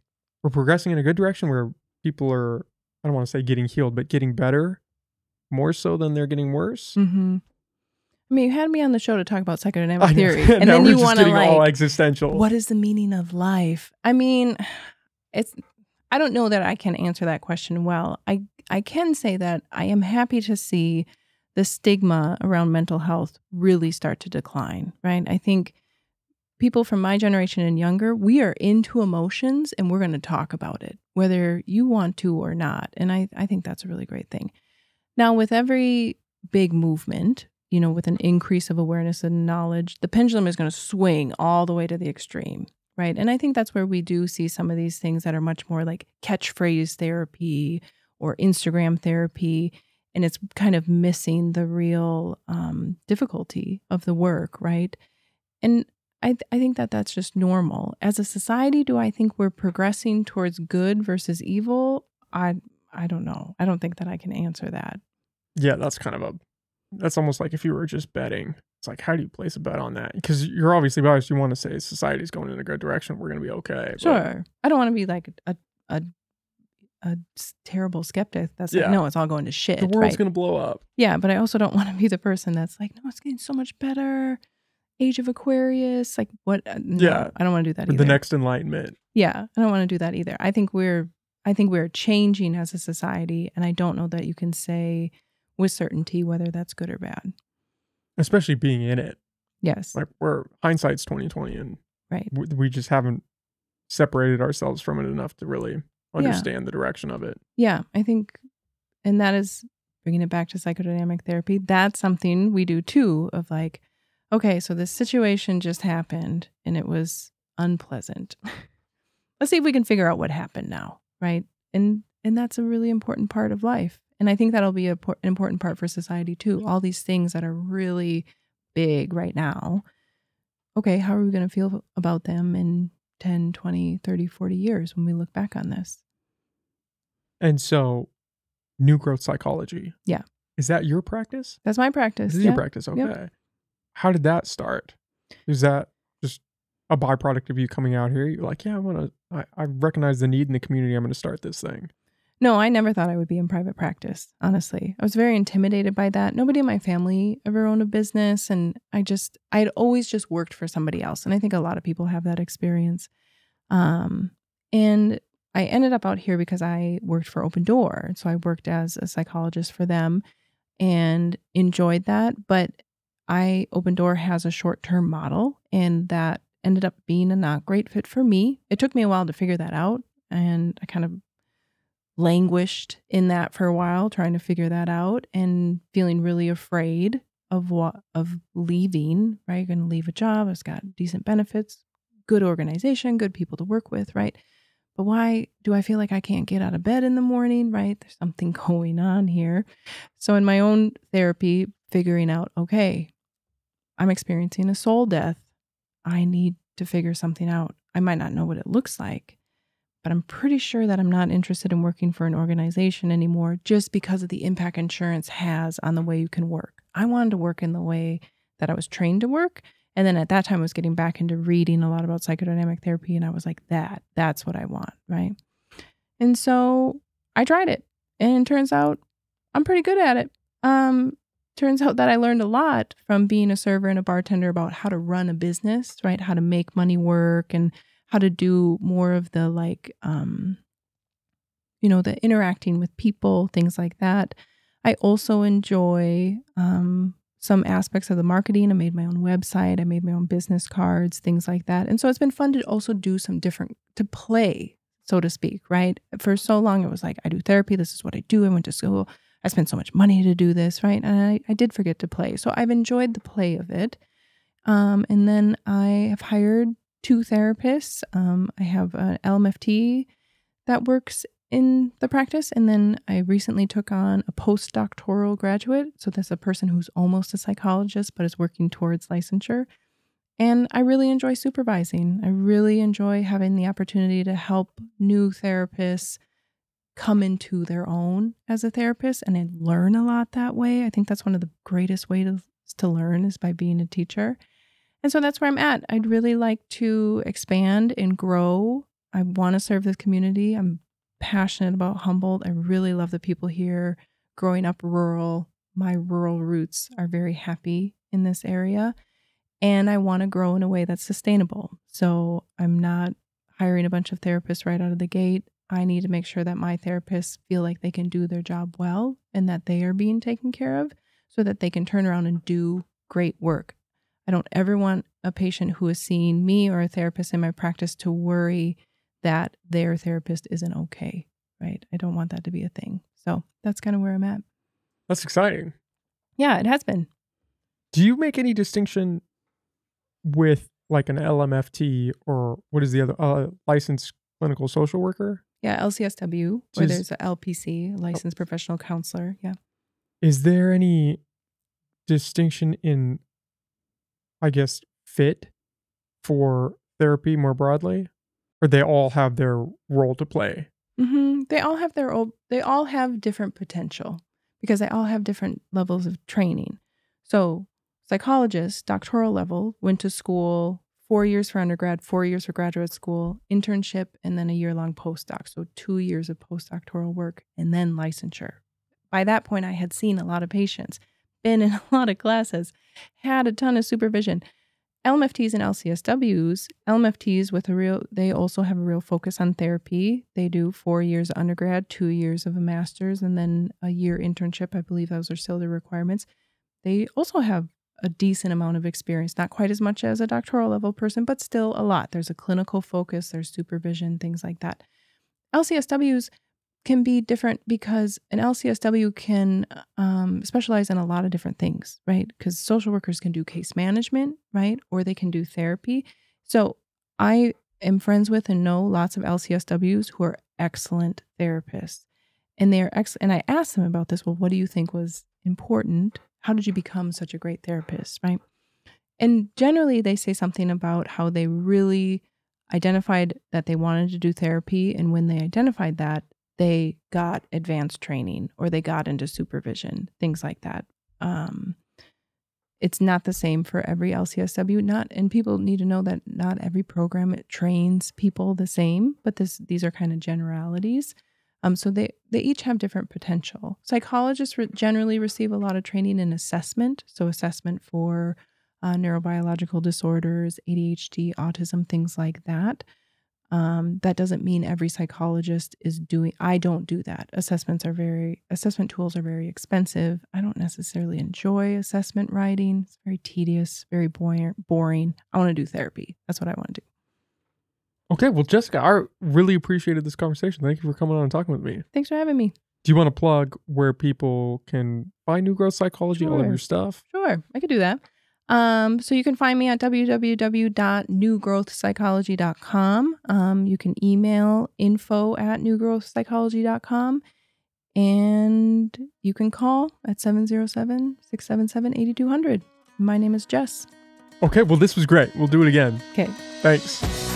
we're progressing in a good direction where people are i don't want to say getting healed but getting better more so than they're getting worse Mm-hmm. I mean, you had me on the show to talk about psychodynamic *laughs* theory, *laughs* and then you want to getting all like, existential what is the meaning of life? I mean, it's. I don't know that I can answer that question well. I I can say that I am happy to see the stigma around mental health really start to decline. Right. I think people from my generation and younger, we are into emotions and we're going to talk about it, whether you want to or not. And I, I think that's a really great thing. Now, with every big movement, you know, with an increase of awareness and knowledge, the pendulum is going to swing all the way to the extreme. Right. And I think that's where we do see some of these things that are much more like catchphrase therapy or Instagram therapy. And it's kind of missing the real um, difficulty of the work. Right. And I, th- I think that that's just normal. As a society, do I think we're progressing towards good versus evil? I I don't know. I don't think that I can answer that. Yeah, that's kind of a that's almost like if you were just betting. It's like how do you place a bet on that? Because you're obviously biased. You want to say society's going in a good direction. We're going to be okay. Sure. I don't want to be like a a a terrible skeptic that's Yeah. like, no, it's all going to shit. the world's right? going to blow up. yeah, but I also don't want to be the person that's like, no, it's getting so much better. Age of Aquarius, like what? uh, no, Yeah. I don't want to do that either. the next enlightenment. Yeah, I don't want to do that either. I think we're I think we're changing as a society and I don't know that you can say with certainty whether that's good or bad. Especially being in it. Yes. Like we're hindsight's 2020 and Right. we just haven't separated ourselves from it enough to really understand the direction of it. Yeah, I think and that is bringing it back to psychodynamic therapy. That's something we do too of like okay, so this situation just happened and it was unpleasant. *laughs* Let's see if we can figure out what happened now, right? And and that's a really important part of life. And I think that'll be a, por- an important part for society too. All these things that are really big right now. Okay, how are we going to feel about them in 10, 20, 30, 40 years when we look back on this? And so, new growth psychology. Yeah. Is that your practice? That's my practice. This is yeah. your practice. Okay. Yep. How did that start? Is that just a byproduct of you coming out here? You're like, yeah, I want to, I, I recognize the need in the community. I'm going to start this thing. No, I never thought I would be in private practice, honestly. I was very intimidated by that. Nobody in my family ever owned a business. And I just, I had always just worked for somebody else. And I think a lot of people have that experience. Um, and I ended up out here because I worked for Open Door. So I worked as a psychologist for them and enjoyed that. But I, Open Door has a short term model, and that ended up being a not great fit for me. It took me a while to figure that out. And I kind of languished in that for a while, trying to figure that out and feeling really afraid of what of leaving, right? You're gonna leave a job, it's got decent benefits, good organization, good people to work with, right? But why do I feel like I can't get out of bed in the morning, right? There's something *laughs* going on here. So in my own therapy, figuring out, okay, I'm experiencing a soul death. I need to figure something out. I might not know what it looks like, but I'm pretty sure that I'm not interested in working for an organization anymore just because of the impact insurance has on the way you can work. I wanted to work in the way that I was trained to work. And then at that time, I was getting back into reading a lot about psychodynamic therapy. And I was like, that, that's what I want. Right. And so I tried it. And it turns out I'm pretty good at it. Um, turns out that I learned a lot from being a server and a bartender about how to run a business, right? How to make money work and how to do more of the like um you know the interacting with people things like that. I also enjoy um some aspects of the marketing. I made my own website. I made my own business cards things like that. And so it's been fun to also do some different to play so to speak right? For so long it was like i do therapy. This is what i do. I went to school. I spent so much money to do this right? And i, I did forget to play. So i've enjoyed the play of it. Um, and then i have hired two therapists. Um, I have an LMFT that works in the practice, and then I recently took on a postdoctoral graduate. So that's a person who's almost a psychologist but is working towards licensure. And I really enjoy supervising. I really enjoy having the opportunity to help new therapists come into their own as a therapist and I learn a lot that way. I think that's one of the greatest ways to, to learn is by being a teacher. And so that's where I'm at. I'd really like to expand and grow. I want to serve the community. I'm passionate about Humboldt. I really love the people here. Growing up rural, my rural roots are very happy in this area. And I want to grow in a way that's sustainable. So I'm not hiring a bunch of therapists right out of the gate. I need to make sure that my therapists feel like they can do their job well and that they are being taken care of so that they can turn around and do great work. I don't ever want a patient who is seeing me or a therapist in my practice to worry that their therapist isn't okay, right? I don't want that to be a thing. So that's kind of where I'm at. That's exciting. Yeah, it has been. Do you make any distinction with like an LMFT or what is the other uh, licensed clinical social worker? Yeah, LCSW, where is, there's a LPC, licensed oh. professional counselor. Yeah. Is there any distinction in I guess, fit for therapy more broadly? Or they all have their role to play? Mm-hmm. They all have their old, they all have different potential because they all have different levels of training. So, psychologists, doctoral level, went to school four years for undergrad, four years for graduate school, internship, and then a year long postdoc. So, two years of postdoctoral work and then licensure. By that point, I had seen a lot of patients been in *laughs* a lot of classes, had a ton of supervision. LMFTs and LCSWs, LMFTs with a real, they also have a real focus on therapy. They do four years of undergrad, two years of a master's, and then a year internship. I believe those are still the requirements. They also have a decent amount of experience, not quite as much as a doctoral level person, but still a lot. There's a clinical focus, there's supervision, things like that. LCSWs, can be different because an LCSW can um, specialize in a lot of different things, right? Because social workers can do case management, right? Or they can do therapy. So I am friends with and know lots of LCSWs who are excellent therapists. And they're ex- and I asked them about this. Well, what do you think was important? How did you become such a great therapist, right? And generally they say something about how they really identified that they wanted to do therapy and when they identified that they got advanced training or they got into supervision, things like that. Um, it's not the same for every LCSW. Not and people need to know that not every program it trains people the same, but this these are kind of generalities. Um, so they they each have different potential. Psychologists re- generally receive a lot of training in assessment, so assessment for uh, neurobiological disorders, ADHD, autism, things like that. Um, that doesn't mean every psychologist is doing. I don't do that. Assessments are very assessment tools are very expensive. I don't necessarily enjoy assessment writing. It's very tedious, very boring. I want to do therapy. That's what I want to do. Okay, well, Jessica, I really appreciated this conversation. Thank you for coming on and talking with me. Thanks for having me. Do you want to plug where people can find New Growth Psychology, all of your stuff? Sure, I could do that. Um, so you can find me at www.newgrowthpsychology.com. Um, you can email info at newgrowthpsychology.com. And you can call at 707 677 8200. My name is Jess. Okay, well, this was great. We'll do it again. Okay. Thanks.